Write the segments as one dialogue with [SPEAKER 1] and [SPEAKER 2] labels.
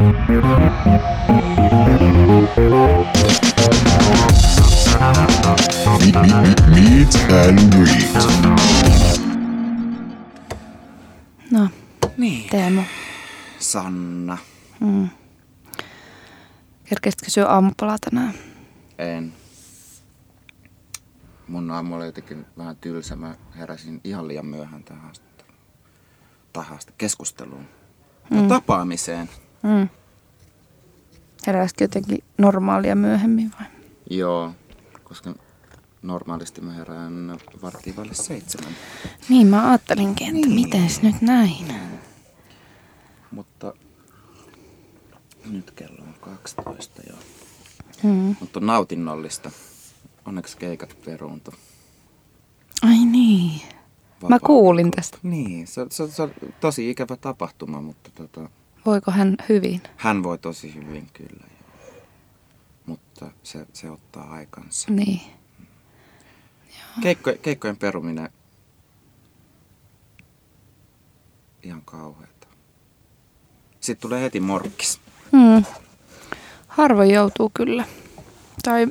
[SPEAKER 1] Meet and greet.
[SPEAKER 2] No,
[SPEAKER 3] Niin.
[SPEAKER 2] Teemu,
[SPEAKER 3] Sanna.
[SPEAKER 2] kerkesitkö syö aamupalaa tänään?
[SPEAKER 3] En. Mun aamu oli jotenkin vähän tylsä. Mä heräsin ihan liian myöhään tähän haastatteluun. Tai keskusteluun. Mm. Tapaamiseen.
[SPEAKER 2] Mm. Heräsitkö jotenkin normaalia myöhemmin vai?
[SPEAKER 3] Joo, koska normaalisti mä herään varttiin vaille seitsemän.
[SPEAKER 2] Niin, mä ajattelinkin, että niin. mites nyt näin?
[SPEAKER 3] Mutta nyt kello on 12 jo.
[SPEAKER 2] Mm.
[SPEAKER 3] Mutta on nautinnollista. Onneksi keikat peruuntu.
[SPEAKER 2] Ai niin. Mä kuulin tästä.
[SPEAKER 3] Niin, se, se, se on tosi ikävä tapahtuma, mutta tota,
[SPEAKER 2] Voiko hän hyvin?
[SPEAKER 3] hän voi tosi hyvin kyllä. Joo. Mutta se, se ottaa aikansa.
[SPEAKER 2] Niin.
[SPEAKER 3] Keikko, keikkojen peruminen ihan kauheata. Sitten tulee heti morkkis.
[SPEAKER 2] Mm. Harvoin joutuu kyllä. Tai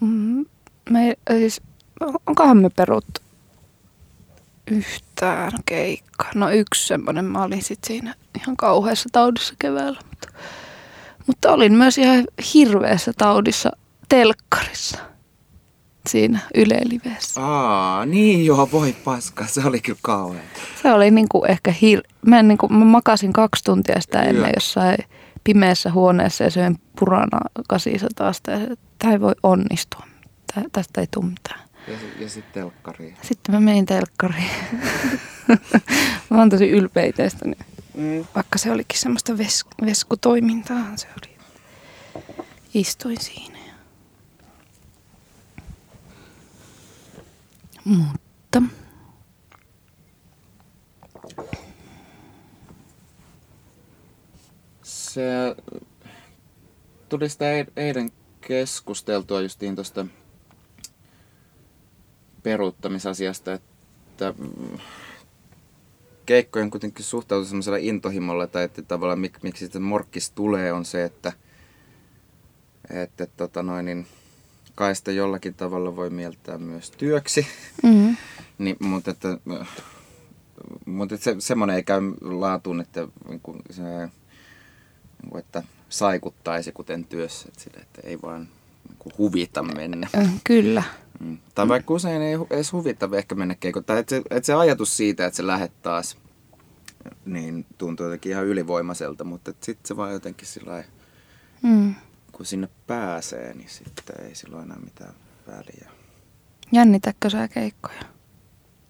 [SPEAKER 2] mm, me, siis, onkohan me peruttu yhtään keikkaa. No yksi semmoinen, mä olin sit siinä ihan kauheassa taudissa keväällä. Mutta, mutta olin myös ihan hirveässä taudissa telkkarissa. Siinä Yle Livessä.
[SPEAKER 3] Aa, niin joo, voi paska. Se oli kyllä kauhean.
[SPEAKER 2] Se oli niinku ehkä hir... Mä, en niinku, mä makasin kaksi tuntia sitä ennen
[SPEAKER 3] Yö.
[SPEAKER 2] jossain pimeässä huoneessa ja söin purana 800 ja se- tämä ei voi onnistua. Tästä ei tule mitään.
[SPEAKER 3] Ja, ja sitten telkkariin.
[SPEAKER 2] Sitten mä menin telkkariin. mä oon tosi ylpeä tästäni.
[SPEAKER 3] Mm.
[SPEAKER 2] Vaikka se olikin semmoista ves, veskutoimintaa, se oli. Istuin siinä. Mutta
[SPEAKER 3] Se tuli sitä eilen keskusteltua justiin tuosta peruuttamisasiasta, että mm, keikkojen kuitenkin suhtautuu semmoisella intohimolla, tai että tavallaan mik, miksi sitten morkkis tulee, on se, että, että tota noin, niin kai sitä jollakin tavalla voi mieltää myös työksi.
[SPEAKER 2] mm,
[SPEAKER 3] Niin, mutta että, mutta että se, semmoinen ei käy laatuun, että, niin kuin se, niin kuin, että saikuttaisi kuten työssä, että, sille, että ei vaan niin kuin huvita mennä.
[SPEAKER 2] äh, kyllä.
[SPEAKER 3] Mm. Tai vaikka usein ei edes huvita ehkä mennä keikoon. Tai että se, että se ajatus siitä, että se lähet taas, niin tuntuu jotenkin ihan ylivoimaiselta, mutta sitten se vaan jotenkin sillä
[SPEAKER 2] Mm.
[SPEAKER 3] kun sinne pääsee, niin sitten ei silloin enää mitään väliä.
[SPEAKER 2] Jännitätkö sä keikkoja?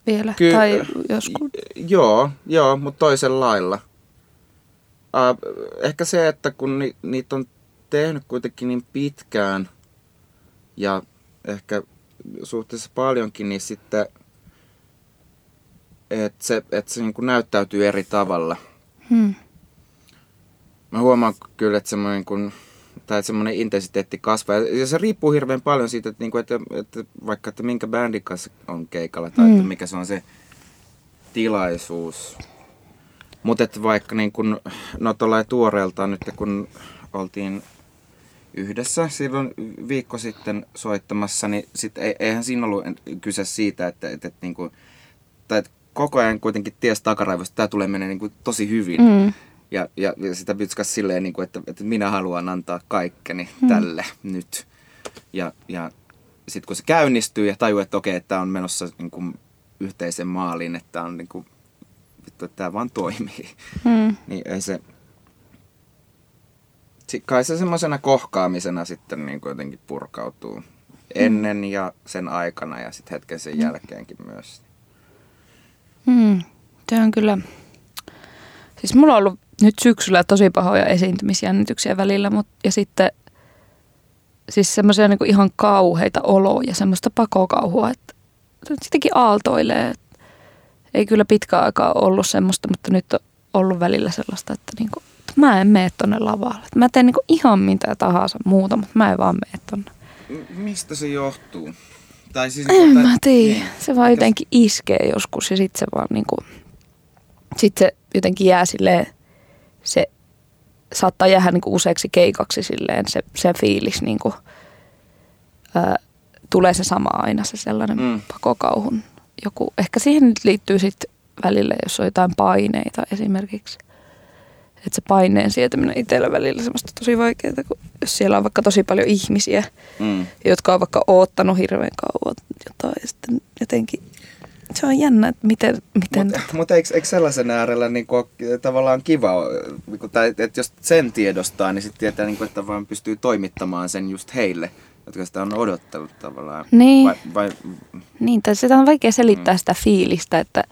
[SPEAKER 2] Vielä?
[SPEAKER 3] Ky-
[SPEAKER 2] tai joskus?
[SPEAKER 3] J- Joo, joo, mutta toisella lailla. Uh, ehkä se, että kun ni, niitä on tehnyt kuitenkin niin pitkään ja ehkä suhteessa paljonkin, niin sitten että se, et se niin kuin näyttäytyy eri tavalla.
[SPEAKER 2] Hmm.
[SPEAKER 3] Mä huomaan kyllä, että semmoinen kun, tai että semmoinen intensiteetti kasvaa. Ja se riippuu hirveän paljon siitä, että, niinku, että, että vaikka että minkä bändin kanssa on keikalla tai
[SPEAKER 2] Mm.
[SPEAKER 3] että mikä se on se tilaisuus. Mutta että vaikka niin kun, no tuoreeltaan nyt kun oltiin yhdessä silloin viikko sitten soittamassa, niin sit ei, eihän siinä ollut kyse siitä, että, että, että, niin kuin, tai että koko ajan kuitenkin ties takaraivosta, että tämä tulee menee niin kuin tosi hyvin.
[SPEAKER 2] Mm.
[SPEAKER 3] Ja, ja, ja sitä pytskäs silleen, niin kuin, että, että minä haluan antaa kaikkeni mm. tälle nyt. Ja, ja sitten kun se käynnistyy ja tajuu, että okei, että tämä on menossa niin kuin yhteisen maaliin, että tämä on niin kuin, vittu, että tämä vaan toimii.
[SPEAKER 2] Mm.
[SPEAKER 3] Niin ei se, kai se semmoisena kohkaamisena sitten niin kuin jotenkin purkautuu ennen ja sen aikana ja sitten hetken sen jälkeenkin myös.
[SPEAKER 2] Mm. Se on kyllä... Siis mulla on ollut nyt syksyllä tosi pahoja esiintymisjännityksiä välillä, mut, ja sitten siis semmoisia niinku ihan kauheita oloja, semmoista pakokauhua, että sittenkin aaltoilee. Ei kyllä pitkään aikaa ollut semmoista, mutta nyt on ollut välillä sellaista, että niinku, että mä en mene tonne lavalle. Mä teen niinku ihan mitä tahansa muuta, mutta mä en vaan mene tonne.
[SPEAKER 3] M- mistä se johtuu? Tai siis,
[SPEAKER 2] En
[SPEAKER 3] tai-
[SPEAKER 2] mä tiedä.
[SPEAKER 3] niin.
[SPEAKER 2] Se vaan jotenkin iskee joskus ja sitten se vaan niinku, sit se jotenkin jää silleen, se saattaa jäädä niin kuin useaksi keikaksi silleen se, se fiilis niin kuin, ää, tulee se sama aina, se sellainen mm. pakokauhun joku. Ehkä siihen liittyy sitten välillä, jos on jotain paineita esimerkiksi. Että se paineen sietäminen itsellä välillä semmoista tosi vaikeaa, kun jos siellä on vaikka tosi paljon ihmisiä, mm. jotka on vaikka oottanut hirveän kauan jotain ja sitten jotenkin se on jännä, että miten... miten
[SPEAKER 3] Mutta mut eikö, eikö sellaisen äärellä niin kuin, tavallaan kiva, niin tai, että jos sen tiedostaa, niin sitten tietää, niin kuin, että vaan pystyy toimittamaan sen just heille, jotka sitä on odottanut tavallaan.
[SPEAKER 2] Niin, vai, vai... niin tai sitä on vaikea selittää mm. sitä fiilistä, että,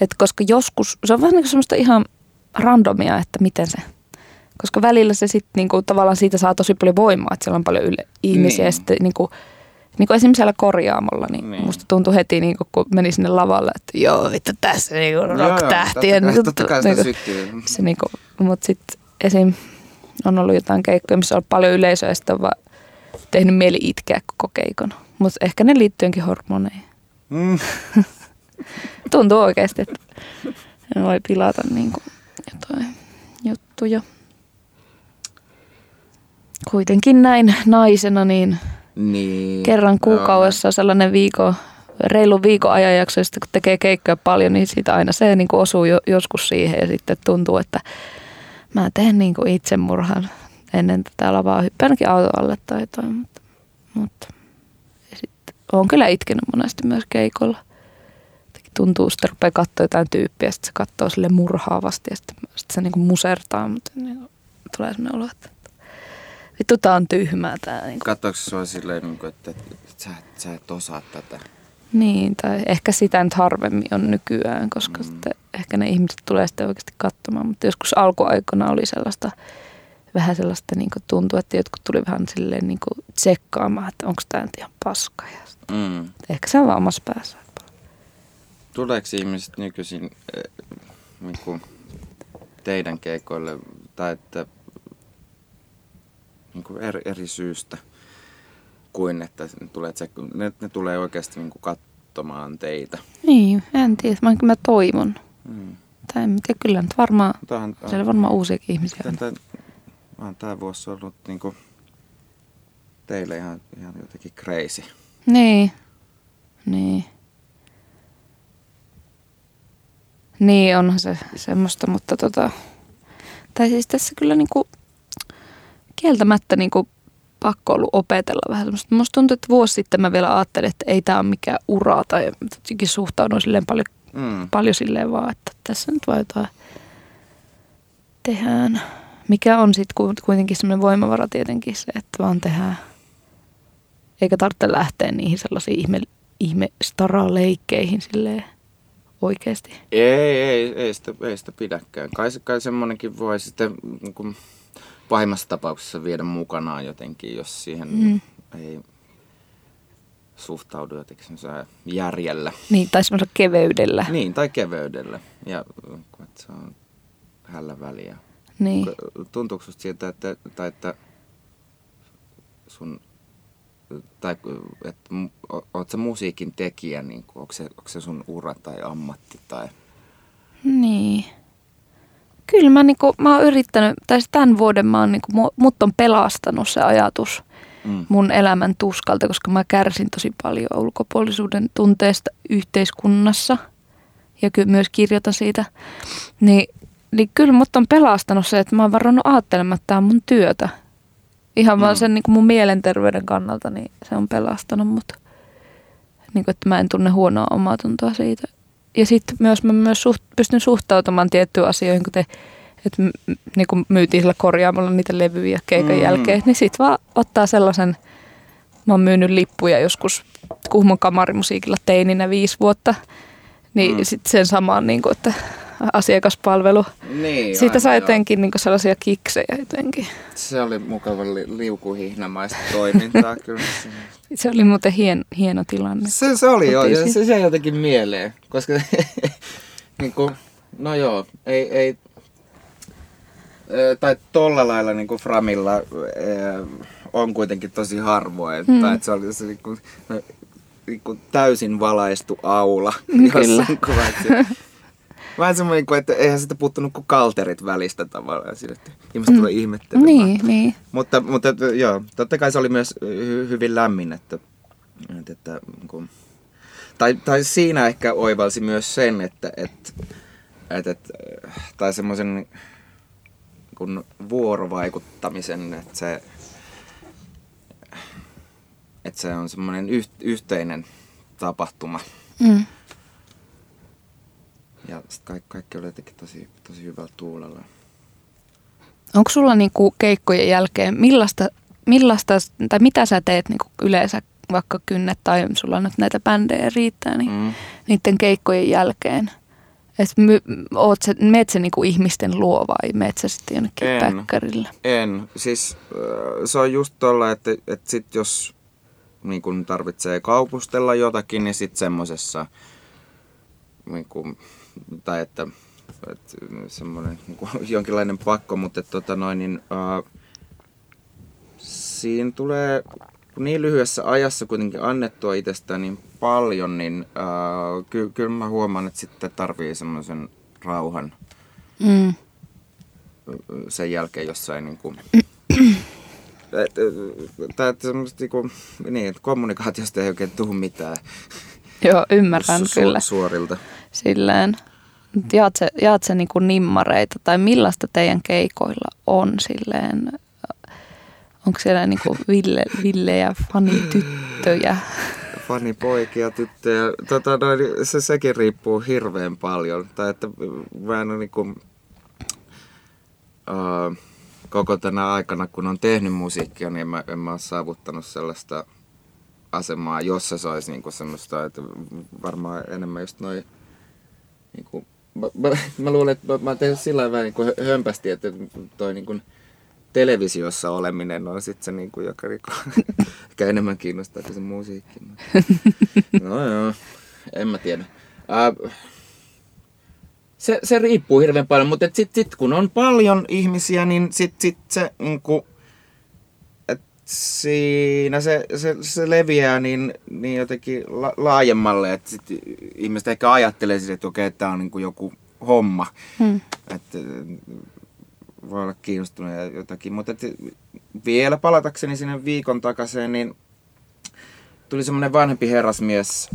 [SPEAKER 2] että koska joskus, se on vähän niin kuin semmoista ihan randomia, että miten se, koska välillä se sitten niinku, tavallaan siitä saa tosi paljon voimaa, että siellä on paljon yle, ihmisiä niin. ja sitten niinku, niin kuin esimerkiksi siellä korjaamolla, niin, niin. musta tuntui heti, niin kuin, kun meni sinne lavalle, että joo, vittu tässä niin kuin rock-tähtien. Joo, totta kai, totta kai niin se niin kuin, mutta sitten esim. on ollut jotain keikkoja, missä on paljon yleisöä ja sitten on vaan tehnyt mieli itkeä koko keikon. Mutta ehkä ne liittyykin hormoneihin. Mm. Tuntuu oikeasti, että ne voi pilata niin kuin jotain juttuja. Kuitenkin näin naisena, niin niin. Kerran kuukaudessa sellainen viikko, reilu viikon ajanjakso, sitten kun tekee keikkoja paljon, niin siitä aina se niin kuin osuu jo, joskus siihen ja sitten tuntuu, että mä teen niin kuin itsemurhan ennen tätä lavaa, hyppäännäkin auto alle tai jotain, mutta, mutta sitten olen kyllä itkenyt monesti myös keikolla. Tuntuu, että rupeaa katsoa jotain tyyppiä, sitten se katsoo sille murhaavasti ja sitten, sitten se niin kuin musertaa, mutta niin kuin, tulee sellainen olo, että vittu tää on tyhmää tää. Niin
[SPEAKER 3] Katsoiko sua silleen, niin kuin, että, että, että sä, sä et osaa tätä?
[SPEAKER 2] Niin, tai ehkä sitä nyt harvemmin on nykyään, koska mm. sitten ehkä ne ihmiset tulee sitten oikeasti katsomaan. Mutta joskus alkuaikana oli sellaista, vähän sellaista niin tuntuu, että jotkut tuli vähän silleen niin kuin tsekkaamaan, että onko tämä nyt ihan paska. Ja mm. Ehkä se on vaan omassa päässä.
[SPEAKER 3] Tuleeko ihmiset nykyisin äh, niin kuin teidän keikoille, tai että niin kuin eri, eri syystä kuin että ne tulee, ne, ne tulee oikeasti niin kuin katsomaan teitä.
[SPEAKER 2] Niin, en tiedä. Mä, mä toivon. Hmm. Tai en tiedä, kyllä nyt varmaan, Tähän, siellä on varmaan uusia ihmisiä. Tätä,
[SPEAKER 3] on tämä vuosi ollut niin kuin teille ihan, ihan jotenkin crazy.
[SPEAKER 2] Niin, niin. Niin, onhan se semmoista, mutta tota... Tai siis tässä kyllä niinku kieltämättä niin kuin pakko ollut opetella vähän semmoista. Musta tuntuu, että vuosi sitten mä vielä ajattelin, että ei tämä ole mikään ura tai jotenkin suhtaudun silleen paljon, mm. paljon silleen vaan, että tässä nyt vaan jotain tehdään. Mikä on sitten kuitenkin semmoinen voimavara tietenkin se, että vaan tehdään. Eikä tarvitse lähteä niihin sellaisiin ihme, ihme leikkeihin silleen oikeasti.
[SPEAKER 3] Ei, ei, ei sitä, ei sitä pidäkään. Kai, kai semmoinenkin voi sitten, kun pahimmassa tapauksessa viedä mukanaan jotenkin, jos siihen mm. ei suhtaudu jotenkin järjellä.
[SPEAKER 2] Niin, tai semmoisella keveydellä.
[SPEAKER 3] Niin, tai keveydellä. Ja että se on hällä väliä.
[SPEAKER 2] Niin.
[SPEAKER 3] Tuntuuko sinusta siltä, että, tai että sun tai että oot sä musiikin tekijä, niin onko se, onko se sun ura tai ammatti tai...
[SPEAKER 2] Niin. Kyllä mä, niinku, mä oon yrittänyt, tai tämän vuoden mä oon, niinku, mut on pelastanut se ajatus mm. mun elämän tuskalta, koska mä kärsin tosi paljon ulkopuolisuuden tunteesta yhteiskunnassa ja kyllä myös kirjoitan siitä. Niin, niin kyllä mut on pelastanut se, että mä oon varannut ajattelemaan, että tämä on mun työtä. Ihan mm. vaan sen niin kuin mun mielenterveyden kannalta, niin se on pelastanut mut. Niin kuin, että mä en tunne huonoa omaa tuntoa siitä ja sitten myös mä myös suht, pystyn suhtautumaan tiettyihin asioihin, kun te, että niin kun myytiin sillä korjaamalla niitä levyjä keikan mm. jälkeen, niin sitten vaan ottaa sellaisen, mä oon myynyt lippuja joskus Kuhmon kamarimusiikilla teininä viisi vuotta, niin mm. sitten sen samaan, niin kun, että asiakaspalvelu.
[SPEAKER 3] Niin,
[SPEAKER 2] Siitä sai jotenkin niin sellaisia kiksejä jotenkin.
[SPEAKER 3] Se oli mukava li- liukuhihnamaista toimintaa kyllä.
[SPEAKER 2] Se oli muuten hien, hieno tilanne.
[SPEAKER 3] Se, se oli joo, ja se, se jotenkin mieleen, koska niin kuin, no joo, ei, ei tai tolla lailla niin kuin Framilla on kuitenkin tosi harvoin, mm. että se oli se niin kuin, niin kuin täysin valaistu aula
[SPEAKER 2] Kyllä.
[SPEAKER 3] jossain kuvassa Vähän semmoinen, että eihän sitä puuttunut kuin kalterit välistä tavallaan. Siinä, että ihmiset mm. tulee ihmettelemään.
[SPEAKER 2] Niin, niin.
[SPEAKER 3] Mutta, mutta joo, totta kai se oli myös hy- hyvin lämmin, että, että, että kun, tai, tai siinä ehkä oivalsi myös sen, että, että, että, että tai semmoisen kun vuorovaikuttamisen, että se, että se on semmoinen yh, yhteinen tapahtuma. Mm. Ja kaikki, kaikki oli jotenkin tosi, tosi hyvällä tuulella.
[SPEAKER 2] Onko sulla niinku keikkojen jälkeen, millaista, millaista tai mitä sä teet niinku yleensä, vaikka kynnet tai sulla nyt näitä bändejä riittää, niin mm. niiden keikkojen jälkeen? Et my, oot se, meet se niinku ihmisten luo vai meet sä sitten jonnekin en, päkkärille?
[SPEAKER 3] En. Siis se on just tolla, että, että sit jos niin kun tarvitsee kaupustella jotakin, niin sitten semmoisessa, niin kun, tai että, että semmoinen niin kun, jonkinlainen pakko, mutta että, tota noin, niin, uh, siinä tulee niin lyhyessä ajassa kuitenkin annettua itsestään niin paljon, niin uh, ky- kyllä mä huomaan, että sitten tarvii semmoisen rauhan mm. sen jälkeen jossain niin kuin, että, että semmoista niinku, niin, että kommunikaatiosta ei oikein tule mitään.
[SPEAKER 2] Joo, ymmärrän su- kyllä.
[SPEAKER 3] Suorilta.
[SPEAKER 2] Silleen. Jaat se, jaat se niinku nimmareita tai millaista teidän keikoilla on silleen, onko siellä niinku ville, villejä fanityttöjä?
[SPEAKER 3] Fanipoikia, tyttöjä. Tota, no, se, sekin riippuu hirveän paljon. Tai että mä en ole niinku, uh, koko tänä aikana, kun on tehnyt musiikkia, niin mä, en mä ole saavuttanut sellaista asemaa, jossa se olisi niinku semmoista, että varmaan enemmän just noin niinku, mä, mä, mä, luulen, että mä, mä teen sillä tavalla niinku hömpästi, että toi niinku televisiossa oleminen on sitten se, niinku, joka niinku, ehkä enemmän kiinnostaa kuin se musiikki. No joo, en mä tiedä. Uh, se, se riippuu hirveän paljon, mutta sitten sit, kun on paljon ihmisiä, niin sitten sit se, niin kuin, siinä se, se, se leviää niin, niin jotenkin la, laajemmalle, että sit ihmiset ehkä ajattelee siis, että okei, tämä on niin kuin joku homma. Hmm. Että voi olla kiinnostunut ja jotakin. Mutta et, vielä palatakseni sinne viikon takaisin, niin tuli semmoinen vanhempi herrasmies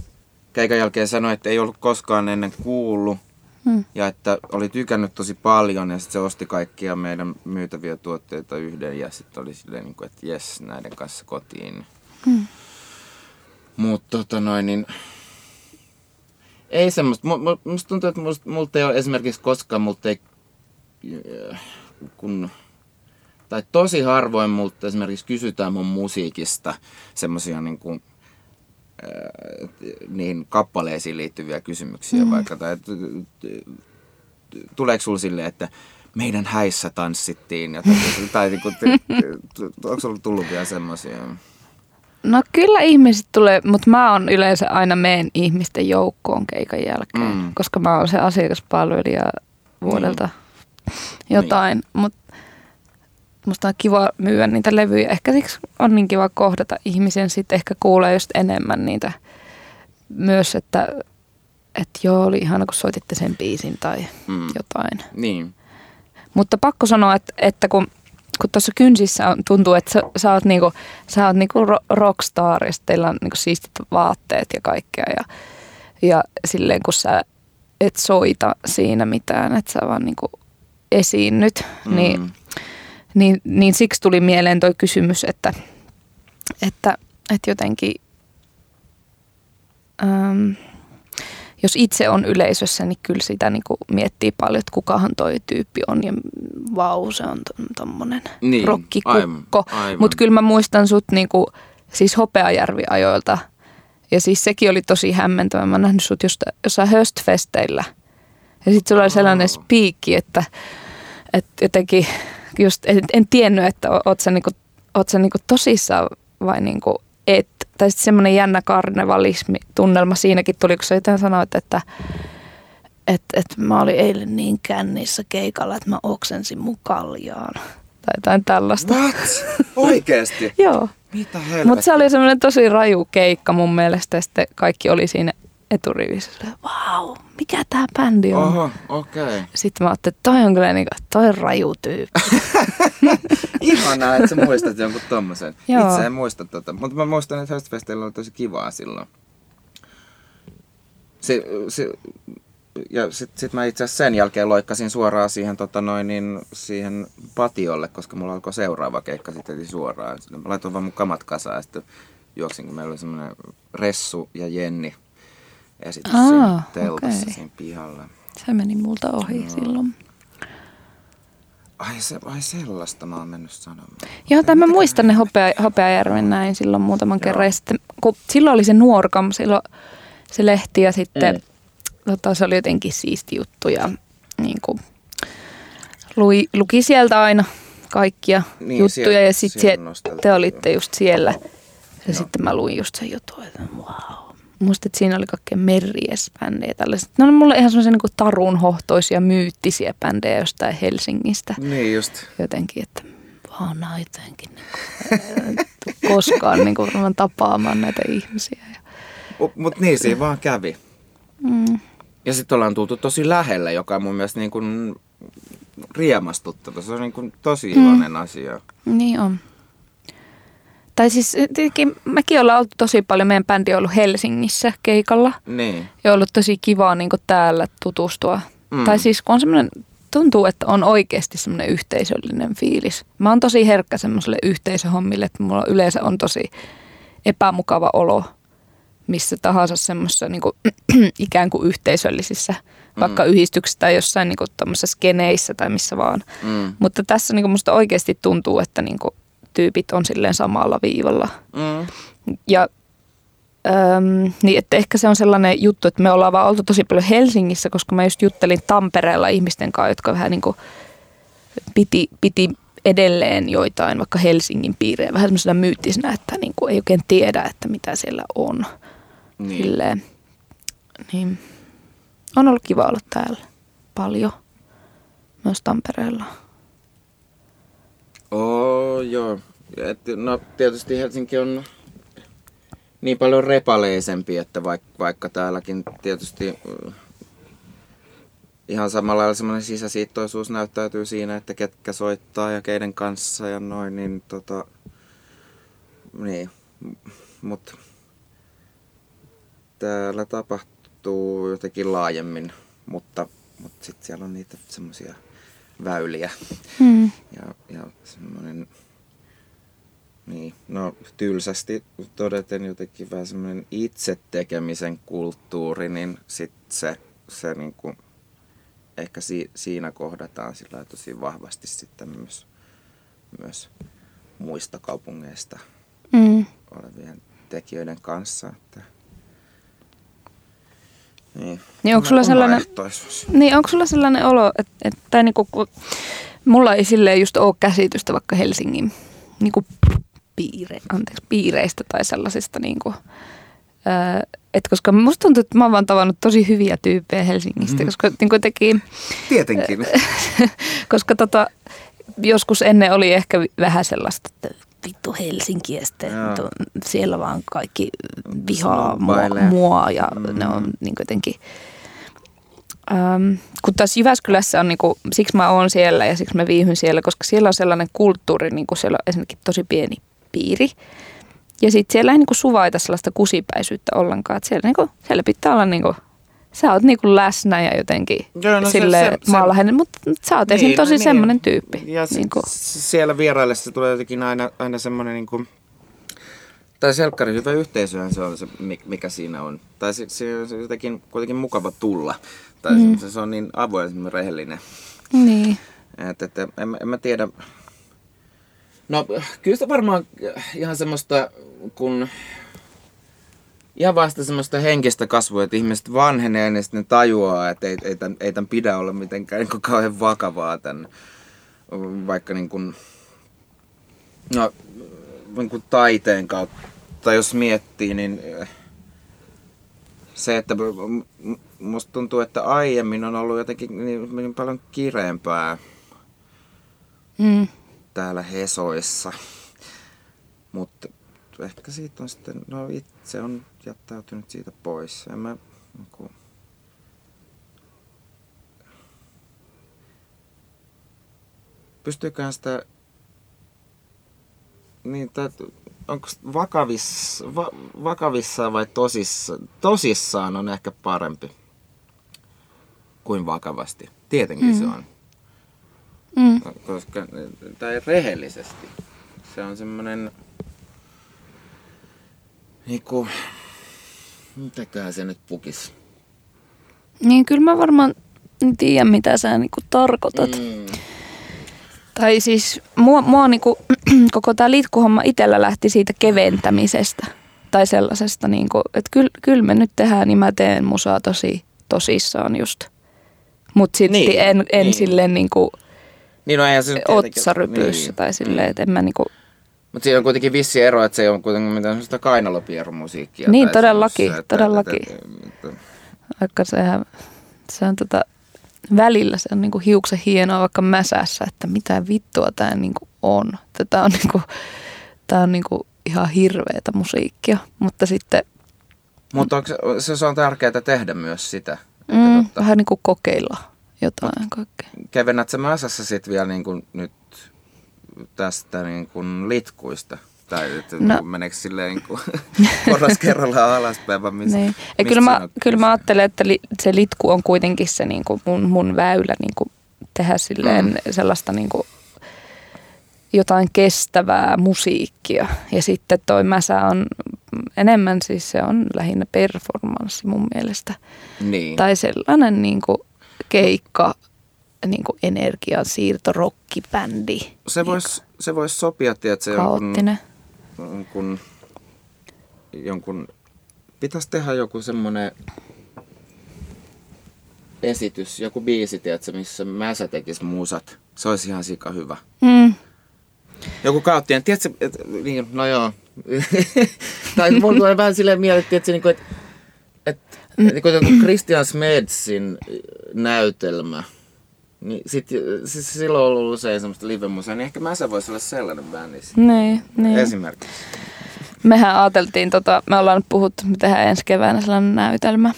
[SPEAKER 3] keikan jälkeen sanoi, että ei ollut koskaan ennen kuullut Hmm. Ja että oli tykännyt tosi paljon ja sitten se osti kaikkia meidän myytäviä tuotteita yhden ja sitten oli silleen, niin kuin, että jes, näiden kanssa kotiin. Hmm. Mutta tota noin, niin ei semmoista. Musta tuntuu, että musta, multa ei ole esimerkiksi koskaan, multa ei, äh, kun, tai tosi harvoin multa esimerkiksi kysytään mun musiikista semmoisia niin kuin, niihin kappaleisiin liittyviä kysymyksiä mm. vaikka. Tai, tuleeko sinulle silleen, että meidän häissä tanssittiin? Tai niin kuin, onko sinulla tullut vielä semmoisia?
[SPEAKER 2] No kyllä ihmiset tulee, mutta mä oon yleensä aina meen ihmisten joukkoon keikan jälkeen, mm. koska mä oon se asiakaspalvelija vuodelta mm. jotain. Niin. Mutta musta on kiva myyä niitä levyjä. Ehkä siksi on niin kiva kohdata ihmisen, sitten ehkä kuulee just enemmän niitä myös, että, että joo, oli ihana kun soititte sen biisin tai mm. jotain.
[SPEAKER 3] Niin.
[SPEAKER 2] Mutta pakko sanoa, että, että kun kun tuossa kynsissä on, tuntuu, että sä, sä oot, niinku, sä oot niinku rockstar ja teillä on niinku siistit vaatteet ja kaikkea. Ja, ja silleen kun sä et soita siinä mitään, että sä vaan niinku esiinnyt, mm. niin niin, niin siksi tuli mieleen tuo kysymys, että, että, että jotenkin äm, jos itse on yleisössä, niin kyllä sitä niin kuin miettii paljon, että kukahan toi tyyppi on ja vau, se on tommonen niin, rokkikukko. Mutta kyllä mä muistan sut niin kuin, siis Hopeajärvi-ajoilta ja siis sekin oli tosi hämmentävä. Mä oon nähnyt sut jossain höstfesteillä ja sitten sulla oli sellainen spiikki, että, että jotenkin just en, en tiennyt, että oot sä, niinku, oot sä niinku tosissaan vai niinku et. Tai sitten semmoinen jännä karnevalismi-tunnelma siinäkin tuli, kun sä jotain sanoit, että et, et mä olin eilen niin kännissä keikalla, että mä oksensin mun kaljaan. Tai jotain tällaista.
[SPEAKER 3] What? Oikeesti?
[SPEAKER 2] Joo.
[SPEAKER 3] Mitä helvettiä?
[SPEAKER 2] Mutta se oli semmoinen tosi raju keikka mun mielestä ja sitten kaikki oli siinä eturivissä. Vau, mikä tää bändi on?
[SPEAKER 3] Oho, okei. Okay.
[SPEAKER 2] Sitten mä ajattelin, että toi on kyllä niin kuin, toi on raju tyyppi.
[SPEAKER 3] Ihanaa, että sä muistat jonkun tommosen.
[SPEAKER 2] Joo.
[SPEAKER 3] Itse en muista tota, mutta mä muistan, että Höstfestillä oli tosi kivaa silloin. Se, se, ja sit, sit mä itse asiassa sen jälkeen loikkasin suoraan siihen, tota noin, niin, siihen patiolle, koska mulla alkoi seuraava keikka sitten heti suoraan. Sitten Mä laitoin vaan mun kamat kasaan ja sitten juoksin, kun meillä oli semmoinen Ressu ja Jenni esitys
[SPEAKER 2] Aa,
[SPEAKER 3] siinä teltassa
[SPEAKER 2] okei.
[SPEAKER 3] siinä pihalla.
[SPEAKER 2] Se meni multa ohi silloin.
[SPEAKER 3] Ai, se, ai sellaista mä oon mennyt sanomaan.
[SPEAKER 2] Joo, tai mä muistan ne hopea, Hopeajärven näin silloin muutaman
[SPEAKER 3] Joo.
[SPEAKER 2] kerran. Ja sitten, kun silloin oli se Nuorkam, silloin se lehti ja sitten mm. tota, se oli jotenkin siisti juttu ja niin kuin, lui, luki sieltä aina kaikkia
[SPEAKER 3] Niin,
[SPEAKER 2] juttuja
[SPEAKER 3] siellä-
[SPEAKER 2] ja sitten te olitte just siellä. Ja
[SPEAKER 3] Joo.
[SPEAKER 2] sitten mä luin just sen jutun, että wow. Muistin, että siinä oli kaikkea merriesbändejä tällaiset. Ne oli mulle ihan semmoisia niin tarunhohtoisia, myyttisiä bändejä jostain Helsingistä
[SPEAKER 3] Niin just.
[SPEAKER 2] jotenkin, että vaan jotenkin niin kuin, koskaan niin kuin, tapaamaan näitä ihmisiä. Ja,
[SPEAKER 3] Mutta niin siinä vaan kävi.
[SPEAKER 2] mm,
[SPEAKER 3] Ja sitten ollaan tultu tosi lähelle, joka on mun mielestä niin kuin riemastuttava. Se on niin kuin tosi
[SPEAKER 2] Mm.
[SPEAKER 3] iloinen asia.
[SPEAKER 2] niin on. Tai siis tietenkin mekin ollaan oltu tosi paljon, meidän bändi on ollut Helsingissä keikalla
[SPEAKER 3] Niin.
[SPEAKER 2] ja ollut tosi kivaa niin täällä tutustua.
[SPEAKER 3] Mm.
[SPEAKER 2] Mm. Tai siis kun on semmoinen, tuntuu, että on oikeasti semmoinen yhteisöllinen fiilis. Mä oon tosi herkkä semmoiselle yhteisöhommille, että mulla yleensä on tosi epämukava olo missä tahansa semmoisessa niin kuin, ikään kuin yhteisöllisissä, vaikka yhdistyksissä tai jossain niin kuin, skeneissä tai missä vaan.
[SPEAKER 3] Mm.
[SPEAKER 2] Mutta tässä niin kuin, musta oikeasti tuntuu, että niin kuin, tyypit on silleen samalla viivalla.
[SPEAKER 3] Mm.
[SPEAKER 2] Ja äm, niin, että ehkä se on sellainen juttu, että me ollaan vaan oltu tosi paljon Helsingissä, koska mä just juttelin Tampereella ihmisten kanssa, jotka vähän niin kuin piti, piti edelleen joitain vaikka Helsingin piirejä vähän semmoisena myyttisenä, että niin kuin ei oikein tiedä, että mitä siellä on.
[SPEAKER 3] Niin.
[SPEAKER 2] Silleen. Niin. On ollut kiva olla täällä paljon. Myös Tampereella.
[SPEAKER 3] Oh, joo. Et, no tietysti Helsinki on niin paljon repaleisempi, että vaikka, vaikka täälläkin tietysti äh, ihan samalla lailla semmoinen sisäsiittoisuus näyttäytyy siinä, että ketkä soittaa ja keiden kanssa ja noin, niin tota, niin, mutta täällä tapahtuu jotenkin laajemmin, mutta, mutta sitten siellä on niitä semmoisia väyliä,
[SPEAKER 2] Hmm.
[SPEAKER 3] ja, ja semmoinen, niin, no tylsästi todeten jotenkin vähän semmoinen itse tekemisen kulttuuri, niin sit se, se niinku, ehkä si, siinä kohdataan sillä tosi vahvasti sitten myös, myös muista kaupungeista
[SPEAKER 2] Mm.
[SPEAKER 3] olevien tekijöiden kanssa. Että, niin,
[SPEAKER 2] Niin onko sulla sellainen-. Niin, onko sulla sellainen olo, että, että tai niinku, mulla ei silleen just ole käsitystä vaikka Helsingin niinku, piire, anteeksi, piireistä tai sellaisista, niinku, et koska musta tuntuu, että mä oon vaan tavannut tosi hyviä tyyppejä Helsingistä,
[SPEAKER 3] Mhm.
[SPEAKER 2] koska niinku, teki,
[SPEAKER 3] Tietenkin.
[SPEAKER 2] koska tota, joskus ennen oli ehkä vähän sellaista, että vittu Helsinki ja sitten
[SPEAKER 3] Joo.
[SPEAKER 2] to, siellä vaan kaikki vihaa mua, mua ja
[SPEAKER 3] Mm.
[SPEAKER 2] ne on niin jotenkin... Ähm, kun taas Jyväskylässä on, niinku, siksi mä oon siellä ja siksi mä viihyn siellä, koska siellä on sellainen kulttuuri, niinku siellä on ensinnäkin tosi pieni piiri. Ja sitten siellä ei niinku suvaita sellaista kusipäisyyttä ollenkaan. Et siellä, niinku, siellä pitää olla niinku, sä oot niinku läsnä ja jotenkin
[SPEAKER 3] Joo, no
[SPEAKER 2] sille
[SPEAKER 3] se- se-
[SPEAKER 2] mutta sä oot niin,
[SPEAKER 3] Niin,
[SPEAKER 2] tosi
[SPEAKER 3] no
[SPEAKER 2] niin. semmoinen tyyppi.
[SPEAKER 3] Ja
[SPEAKER 2] niinku.
[SPEAKER 3] s- siellä vieraillessa tulee jotenkin aina, aina semmoinen niin kuin, tai selkkari hyvä yhteisöhän se on se, mi- mikä siinä on. Tai se, se on jotenkin kuitenkin mukava tulla. Tai mm. se, se on niin avoin, semmoinen rehellinen.
[SPEAKER 2] Niin.
[SPEAKER 3] Et, et, en, en mä tiedä. No kyllä se varmaan ihan semmoista, kun ihan vasta semmoista henkistä kasvua, että ihmiset vanhenee, niin sitten ne tajuaa, että ei, ei, tämän, ei tämän pidä olla mitenkään niin kuin kauhean vakavaa tämän, vaikka niin kuin, no, niin kuin taiteen kautta, jos miettii, niin se, että musta tuntuu, että aiemmin on ollut jotenkin niin, niin paljon kireempää
[SPEAKER 2] Mm.
[SPEAKER 3] täällä Hesoissa. Mutta ehkä siitä on sitten, no itse on jättäytynyt siitä pois. En mä, Niinku, pystyyköhän sitä niin, onko vakaviss, va, vakavissaan vai tosissa, tosissaan on ehkä parempi kuin vakavasti. Tietenkin mm. se on. Mm. Koska, tai rehellisesti. Se on semmoinen, niinku, mitäköhän se nyt pukis?
[SPEAKER 2] Niin kyllä mä varmaan tiedän mitä sä niinku tarkoitat. Mm. Tai siis mua, mua niinku, koko tämä litkuhomma itsellä lähti siitä keventämisestä. Tai sellaisesta, niinku, että kyllä kyl me nyt tehdään, niin mä teen musaa tosi tosissaan just. Mutta sitten niin, en, en niin. silleen niinku
[SPEAKER 3] niin no eihän se
[SPEAKER 2] otsarypyssä niin, tai silleen, että en mä niinku...
[SPEAKER 3] Mutta siinä on kuitenkin vissi ero, että se on kuitenkin mitään sellaista kainalopierumusiikkia.
[SPEAKER 2] Niin, todellakin, että, todellakin. Että, että, että, Vaikka sehän, se on tota, välillä se on niinku hiuksen hienoa vaikka mäsässä, että mitä vittua tämä niinku on. Tämä on, niinku, tää on niinku ihan hirveätä musiikkia, mutta sitten...
[SPEAKER 3] Mutta se, se on tärkeää tehdä myös sitä.
[SPEAKER 2] Mm, totta, vähän niin kuin kokeilla jotain kaikkea.
[SPEAKER 3] Kevennät sä mäsässä sitten vielä niin kuin nyt tästä niin kuin litkuista? Tai että no. meneekö silleen niin kuin porras kerrallaan alaspäin, vai missä, niin.
[SPEAKER 2] Ja kyllä mä, kyllä mä ajattelen, että li, se litku on kuitenkin se niin kuin mun, mun väylä niin kuin tehdä silleen mm. sellaista niin kuin jotain kestävää musiikkia. Ja sitten toi mäsä on enemmän siis se on lähinnä performanssi mun mielestä.
[SPEAKER 3] Niin.
[SPEAKER 2] Tai sellainen niin kuin keikka, niin kuin energiansiirto, rockibändi.
[SPEAKER 3] Se voisi se vois sopia, että se
[SPEAKER 2] Kaoottinen.
[SPEAKER 3] Jonkun, jonkun, jonkun, pitäisi tehdä joku semmoinen esitys, joku biisi, tiedätkö, missä Mäsä tekisi musat. Se olisi ihan sika hyvä.
[SPEAKER 2] Mm.
[SPEAKER 3] Joku kaoottinen, tiedätkö, et, niin, no joo. tai mulla tulee vähän silleen mieleen, tiedätkö, niin kuin, että et, niin kuin Christian Smedsin näytelmä. Niin sit, siis silloin on ollut usein semmoista live-musaa, niin ehkä Mäsä voisi olla sellainen bändi.
[SPEAKER 2] Niin, niin.
[SPEAKER 3] Esimerkiksi.
[SPEAKER 2] Mehän ajateltiin, tota, me ollaan nyt puhuttu, me tehdään ensi keväänä sellainen näytelmä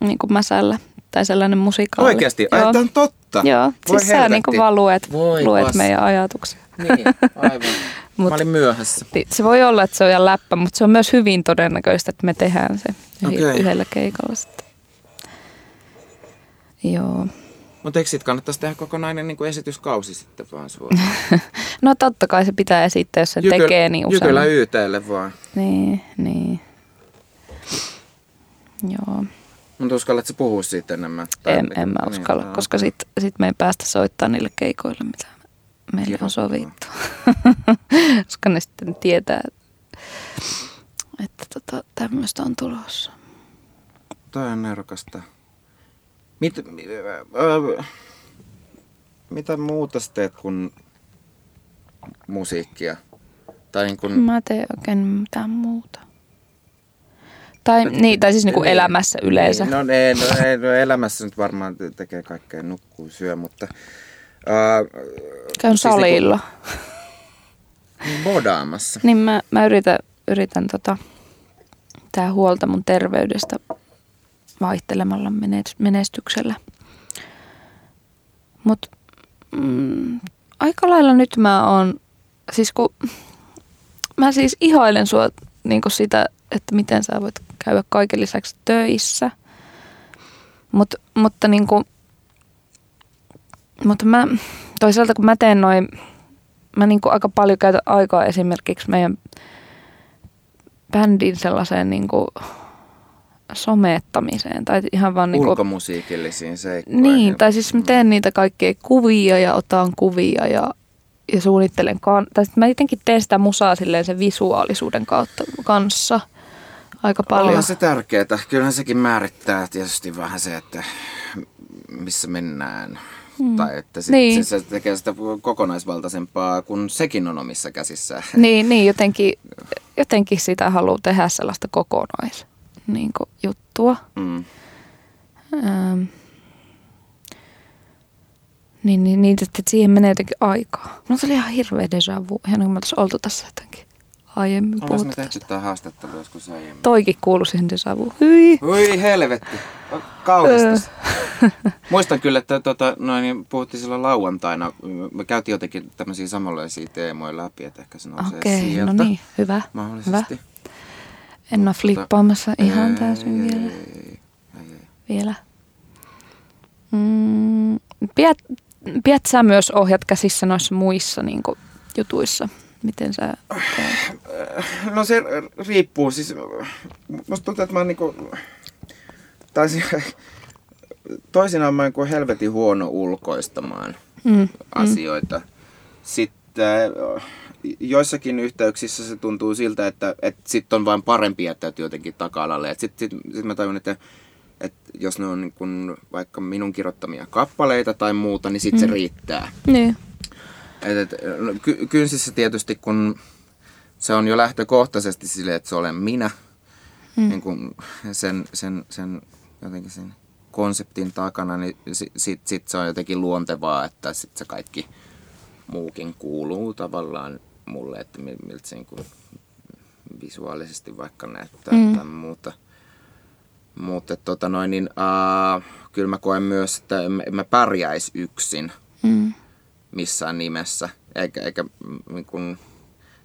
[SPEAKER 2] niin kuin Mäsällä. Tai sellainen musikaali.
[SPEAKER 3] Oikeasti? Ai, on totta?
[SPEAKER 2] Joo, Voi siis sä niin kuin vaan luet, Voi luet meidän ajatuksia.
[SPEAKER 3] Niin, aivan. Mut, Mä olin myöhässä.
[SPEAKER 2] Se voi olla, että se on ihan läppä, mutta se on myös hyvin todennäköistä, että me tehdään se okay. yhdellä keikalla sitten. Joo.
[SPEAKER 3] Mutta eikö sitten kannattaisi tehdä kokonainen niin kuin esityskausi sitten vaan suoraan?
[SPEAKER 2] no totta kai se pitää esittää, jos sen Jykyl, tekee niin usein.
[SPEAKER 3] Jykylä YTlle vaan.
[SPEAKER 2] Niin, niin. Joo.
[SPEAKER 3] Mutta uskallatko puhua siitä enemmän?
[SPEAKER 2] En, en mä niin, uskalla, niin, koska sitten sit me ei päästä soittamaan niille keikoille, mitä meillä on sovittu. koska ne sitten tietää, että tota, tämmöistä on tulossa.
[SPEAKER 3] Toi on nerokasta. Mit, äh, mitä muuta sä teet kuin musiikkia? Tai niin kun...
[SPEAKER 2] Mä teen oikein mitään muuta. Tai, niin, tai siis niinku niin, elämässä yleensä.
[SPEAKER 3] Niin, no, ei, no, ei, no elämässä nyt varmaan tekee kaikkea, nukkuu, syö, mutta... Uh,
[SPEAKER 2] Käyn siis salilla.
[SPEAKER 3] Niinku, bodaamassa.
[SPEAKER 2] Niin mä, mä yritän, yritän tota, tää huolta mun terveydestä vaihtelemalla menestyksellä. Mutta mm, aika lailla nyt mä oon, siis kun mä siis ihailen sua niin sitä, että miten sä voit käydä kaiken lisäksi töissä. Mut, mutta niin kuin, mutta mä toisaalta kun mä teen noin, mä niin aika paljon käytän aikaa esimerkiksi meidän bändin sellaiseen niin kuin somettamiseen. Tai ihan vaan
[SPEAKER 3] niinku, Ulkomusiikillisiin seikkoihin.
[SPEAKER 2] Niin, tai siis mä teen niitä kaikkea kuvia ja otan kuvia ja, ja suunnittelen. Kan- tai mä jotenkin teen sitä musaa silleen sen visuaalisuuden kautta kanssa aika paljon. Onhan
[SPEAKER 3] se tärkeää. Kyllähän sekin määrittää tietysti vähän se, että missä mennään. Mm. Tai että sit niin. se, se tekee sitä kokonaisvaltaisempaa, kun sekin on omissa käsissä.
[SPEAKER 2] Niin, niin jotenkin, jotenkin sitä haluaa tehdä sellaista kokonais niin kuin, juttua. Mm. Ähm, niin, niin, niin että siihen menee jotenkin aikaa. Mulla oli ihan hirveä deja vu, ihan kuin me oltaisiin oltu tässä jotenkin aiemmin
[SPEAKER 3] me
[SPEAKER 2] puhuttu.
[SPEAKER 3] tehty tämä haastattelu joskus aiemmin?
[SPEAKER 2] Toikin kuului siihen savuun. Hyi.
[SPEAKER 3] Oi helvetti. Kauhistus. Muistan kyllä, että tota, noin, niin puhuttiin silloin lauantaina. Me käytiin jotenkin tämmöisiä samanlaisia teemoja läpi, että ehkä se nousee
[SPEAKER 2] Okei,
[SPEAKER 3] sieltä.
[SPEAKER 2] no niin, hyvä.
[SPEAKER 3] Mahdollisesti.
[SPEAKER 2] En ole flippaamassa ihan
[SPEAKER 3] Ei,
[SPEAKER 2] täysin
[SPEAKER 3] ei,
[SPEAKER 2] vielä.
[SPEAKER 3] ei, ei,
[SPEAKER 2] vielä. Mm, pidät, pidät sä myös ohjat käsissä noissa muissa niin kuin, jutuissa? Miten sä teet?
[SPEAKER 3] No se riippuu. Siis, musta tuntuu, että mä oon niinku... Tai si- toisinaan mä oon niinku helvetin huono ulkoistamaan
[SPEAKER 2] Mm,
[SPEAKER 3] asioita. Sitten äh, joissakin yhteyksissä se tuntuu siltä, että, että sitten on vain parempi jättäytyä jotenkin taka-alalle. Sitten sit, sit mä tajun, että, että jos ne on niin kun vaikka minun kirjoittamia kappaleita tai muuta, niin sitten mm. se riittää.
[SPEAKER 2] Niin.
[SPEAKER 3] Et, et, no, ky- kynsissä tietysti, kun se on jo lähtökohtaisesti silleen, että se olen minä, mm. niin kun sen, sen, sen, jotenkin sen konseptin takana, niin sit, sit, sit se on jotenkin luontevaa, että sit se kaikki muukin kuuluu tavallaan mulle, että mi- miltä se niin kun visuaalisesti vaikka näyttää mm. tai muuta. Mutta tota noin, niin, uh, kyllä mä koen myös, että en, en mä pärjäisi yksin
[SPEAKER 2] Mm.
[SPEAKER 3] missään nimessä, eikä, eikä mm, niin kuin,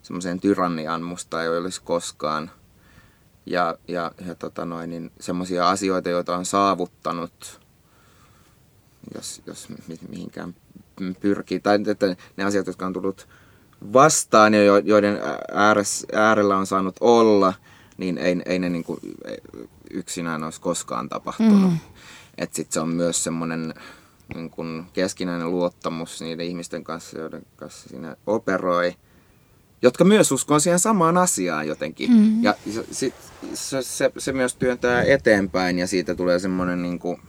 [SPEAKER 3] semmoiseen tyranniaan musta ei olisi koskaan. Ja, ja, ja tota noin, niin semmoisia asioita, joita on saavuttanut, jos, jos mi- mihinkään pyrkii, tai että ne asiat, jotka on tullut vastaan ja jo- joiden äärellä on saanut olla, niin ei, ei ne niin kuin yksinään olisi koskaan tapahtunut. Mm. Että sitten se on myös semmoinen niin kuin keskinäinen luottamus niiden ihmisten kanssa, joiden kanssa siinä operoi, jotka myös uskoo siihen samaan asiaan jotenkin. Mm. Ja se, sit, se, se, se myös työntää eteenpäin ja siitä tulee semmoinen niin kuin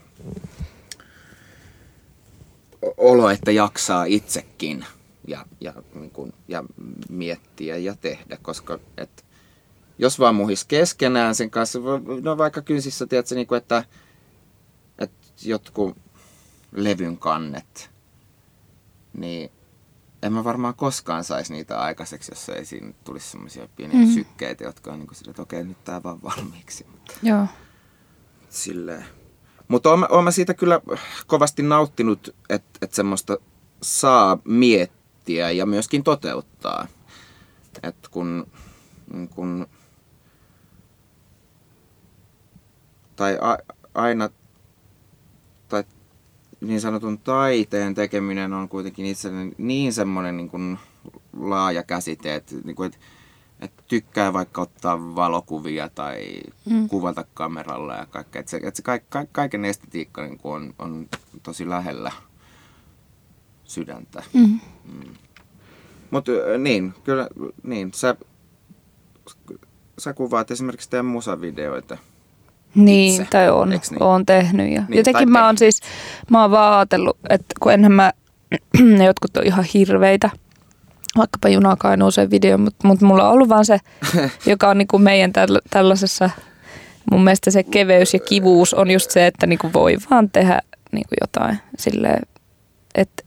[SPEAKER 3] olo, että jaksaa itsekin ja, ja, niin kuin, ja miettiä ja tehdä, koska et, jos vaan muhis keskenään sen kanssa, no vaikka kynsissä, tiedätkö, niin kuin, että, että jotkut levyn kannet, niin en mä varmaan koskaan saisi niitä aikaiseksi, jos ei siinä tulisi semmoisia pieniä mm. sykkeitä, jotka on niin kuin sille, että okei, nyt tää vaan valmiiksi. Mutta
[SPEAKER 2] Joo.
[SPEAKER 3] silleen. Mutta oon, mä- oon mä siitä kyllä kovasti nauttinut, että et semmoista saa miettiä ja myöskin toteuttaa. Että kun, kun tai a, aina tai niin sanotun taiteen tekeminen on kuitenkin itselleni niin semmoinen niin kuin laaja käsite, että, niin kuin, että, että tykkää vaikka ottaa valokuvia tai mm. kuvata kameralla ja kaikkea. Että se, että se kaik, kaik, kaiken estetiikka niin kuin on, on tosi lähellä sydäntä.
[SPEAKER 2] Mm.
[SPEAKER 3] Mutta niin, kyllä, niin, sä, sä kuvaat esimerkiksi teidän musavideoita.
[SPEAKER 2] Niin,
[SPEAKER 3] itse,
[SPEAKER 2] tai on,
[SPEAKER 3] niin?
[SPEAKER 2] oon tehnyt. Ja
[SPEAKER 3] Niin,
[SPEAKER 2] jotenkin mä oon siis, mä oon vaan ajatellut, että kun enhän mä, ne jotkut on ihan hirveitä, vaikkapa junakainuuseen video, mutta mut mulla on ollut vaan se, joka on niinku meidän täl, tällaisessa, mun mielestä se keveys ja kivuus on just se, että niinku voi vaan tehdä niinku jotain silleen, että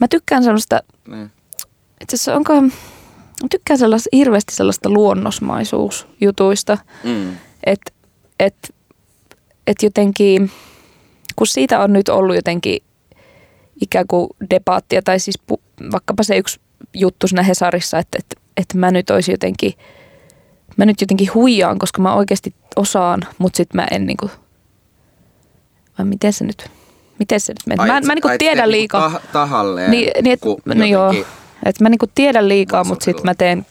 [SPEAKER 2] mä tykkään sellaista,
[SPEAKER 3] Niin.
[SPEAKER 2] itse asiassa onko, mä tykkään sellaista, hirveästi sellaista luonnosmaisuusjutuista,
[SPEAKER 3] Mm.
[SPEAKER 2] että et, et jotenkin, kun siitä on nyt ollut jotenkin ikään kuin debaattia, tai siis pu, vaikkapa se yksi juttu siinä Hesarissa, että, että, että mä nyt olisin jotenkin, mä nyt jotenkin huijaan, koska mä oikeasti osaan, mutta sitten mä en niinku, vai miten se nyt, miten se nyt menee? Mä,
[SPEAKER 3] Ai,
[SPEAKER 2] mä niinku tiedän liikaa.
[SPEAKER 3] Niinku tah- tahalleen.
[SPEAKER 2] Niin, niin et, no joo, että mä niinku tiedän liikaa, mutta sitten mä teen,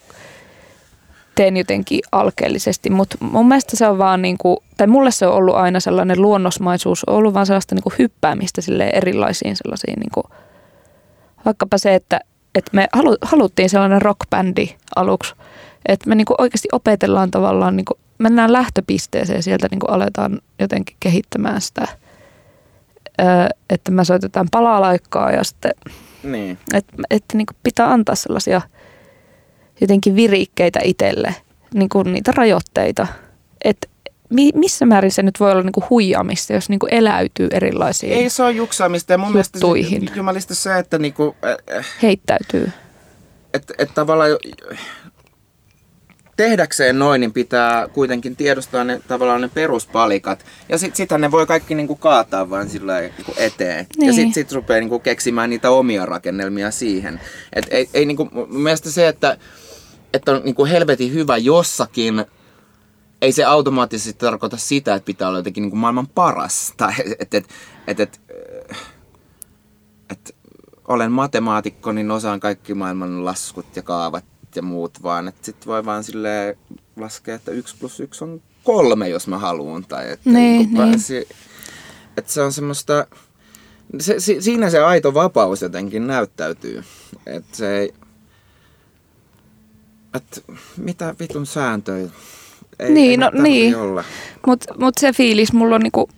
[SPEAKER 2] teen jotenkin alkeellisesti. Mutta mun mielestä se on vaan niinku, tai mulle se on ollut aina sellainen luonnosmaisuus, on ollut vaan sellaista niinku hyppäämistä sille erilaisiin sellaisiin, niinku, vaikkapa se, että, että me halu, haluttiin sellainen rockbändi aluksi, että me niinku oikeasti opetellaan tavallaan, niinku, mennään lähtöpisteeseen ja sieltä niinku aletaan jotenkin kehittämään sitä, että me soitetaan palalaikkaa ja sitten
[SPEAKER 3] Niin.
[SPEAKER 2] että et, niin pitää antaa sellaisia jotenkin virikkeitä itselle, niin kuin niitä rajoitteita. Että mi, missä määrin se nyt voi olla niin kuin huijaamista, jos niin kuin eläytyy erilaisiin,
[SPEAKER 3] Ei se ole juksaamista ja mun mielestä
[SPEAKER 2] Juttuihin.
[SPEAKER 3] se, jumalista se, että niinku, äh, äh,
[SPEAKER 2] heittäytyy.
[SPEAKER 3] et, et tavallaan tehdäkseen noin, niin pitää kuitenkin tiedostaa ne tavallaan ne peruspalikat. Ja sit, sitähän ne voi kaikki niinku kaataa vaan sillä niinku eteen. Niin. Ja sit, sit rupeaa niinku keksimään niitä omia rakennelmia siihen. Et ei, ei niinku, mielestä se, että, että on niinku helvetin hyvä jossakin, ei se automaattisesti tarkoita sitä, että pitää olla jotenkin niinku maailman paras. Tai että et, et, et, et, et, olen matemaatikko, niin osaan kaikki maailman laskut ja kaavat ja muut, vaan että sitten voi vaan sille laskea, että yksi plus yksi on kolme, jos mä haluan. Tai että
[SPEAKER 2] Niin,
[SPEAKER 3] niin,
[SPEAKER 2] niin.
[SPEAKER 3] Pääsi, että se on semmoista, se, si, siinä se aito vapaus jotenkin näyttäytyy. Että se ei, että mitä vitun sääntöjä. Ei,
[SPEAKER 2] Niin,
[SPEAKER 3] ei
[SPEAKER 2] no niin.
[SPEAKER 3] Olla.
[SPEAKER 2] Mutta mut se fiilis mulla on niinku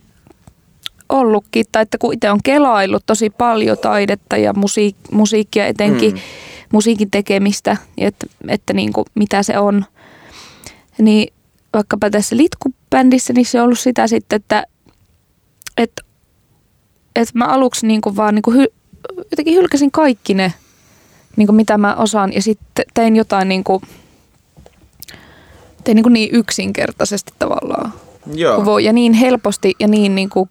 [SPEAKER 2] ollutkin, tai että kun itse on kelaillut tosi paljon taidetta ja musiik- musiikkia etenkin,
[SPEAKER 3] Mm.
[SPEAKER 2] Musiikin tekemistä, että, että niinku, mitä se on, niin vaikkapa tässä litkubändissä, niin se on ollut sitä sitten, että, että, että mä aluksi niinku vaan niinku hy, jotenkin hylkäsin kaikki ne, niinku mitä mä osaan, ja sitten tein jotain niinku, tein niinku niin yksinkertaisesti tavallaan.
[SPEAKER 3] Joo.
[SPEAKER 2] voi, ja niin helposti ja niin, niin kuin,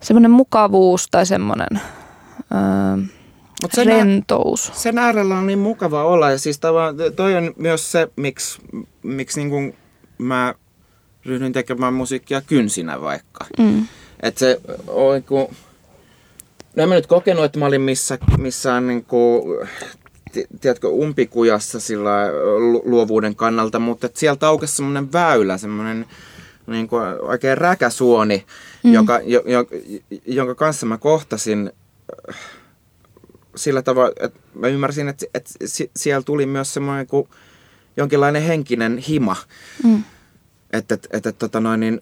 [SPEAKER 2] semmoinen mukavuus tai semmoinen öö,
[SPEAKER 3] Mut sen,
[SPEAKER 2] rentous.
[SPEAKER 3] sen äärellä on niin mukava olla. Ja siis toi on myös se, miksi, miksi niin kuin mä ryhdyin tekemään musiikkia kynsinä vaikka.
[SPEAKER 2] Mm.
[SPEAKER 3] Että se on niin kuin, no en mä nyt kokenut, että mä olin missä, missään niin kuin, ti- tiedätkö, umpikujassa sillä lu- luovuuden kannalta, mutta että sieltä aukesi semmoinen väylä, semmoinen niin kuin oikein räkäsuoni, mm. joka, jo, jo, jonka kanssa mä kohtasin sillä tavalla, että mä ymmärsin, että, että si- siellä tuli myös semmoinen kuin jonkinlainen henkinen hima.
[SPEAKER 2] Mm.
[SPEAKER 3] Että, että, että tota noin, niin,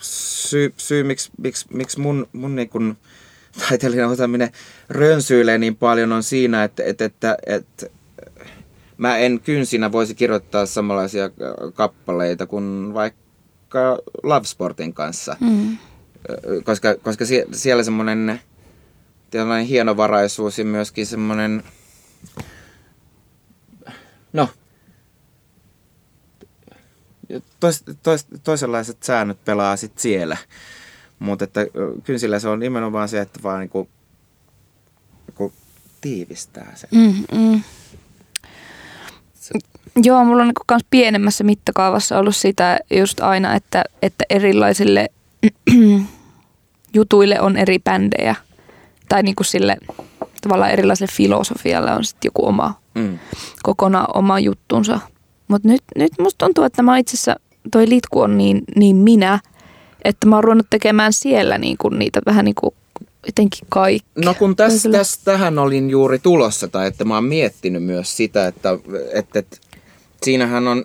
[SPEAKER 3] syy, syy miksi, miksi, miksi mun, mun niin kun taiteellinen osaaminen rönsyilee niin paljon on siinä, että, että, että, että mä en kynsinä voisi kirjoittaa samanlaisia kappaleita kuin vaikka Love Sportin kanssa.
[SPEAKER 2] Mm.
[SPEAKER 3] Koska, koska sie, siellä semmoinen tällainen hienovaraisuus ja myöskin semmoinen, no, tois, tois, toisenlaiset säännöt pelaa sit siellä. Mutta että ö, kynsillä se on nimenomaan se, että vaan niinku, niinku tiivistää sen.
[SPEAKER 2] Mm, mm. Joo, mulla on niinku kans pienemmässä mittakaavassa ollut sitä just aina, että, että erilaisille jutuille on eri bändejä. Tai niinku sille tavallaan erilaiselle filosofialle on sitten joku oma,
[SPEAKER 3] Mm.
[SPEAKER 2] kokonaan oma juttunsa. Mutta nyt, nyt musta tuntuu, että mä itse asiassa, toi litku on niin, niin minä, että mä oon ruvennut tekemään siellä niinku niitä vähän niinku jotenkin kaikki.
[SPEAKER 3] No kun tässä,
[SPEAKER 2] Toisella-
[SPEAKER 3] tässä, tähän olin juuri tulossa, tai että mä oon miettinyt myös sitä, että, että, että siinähän on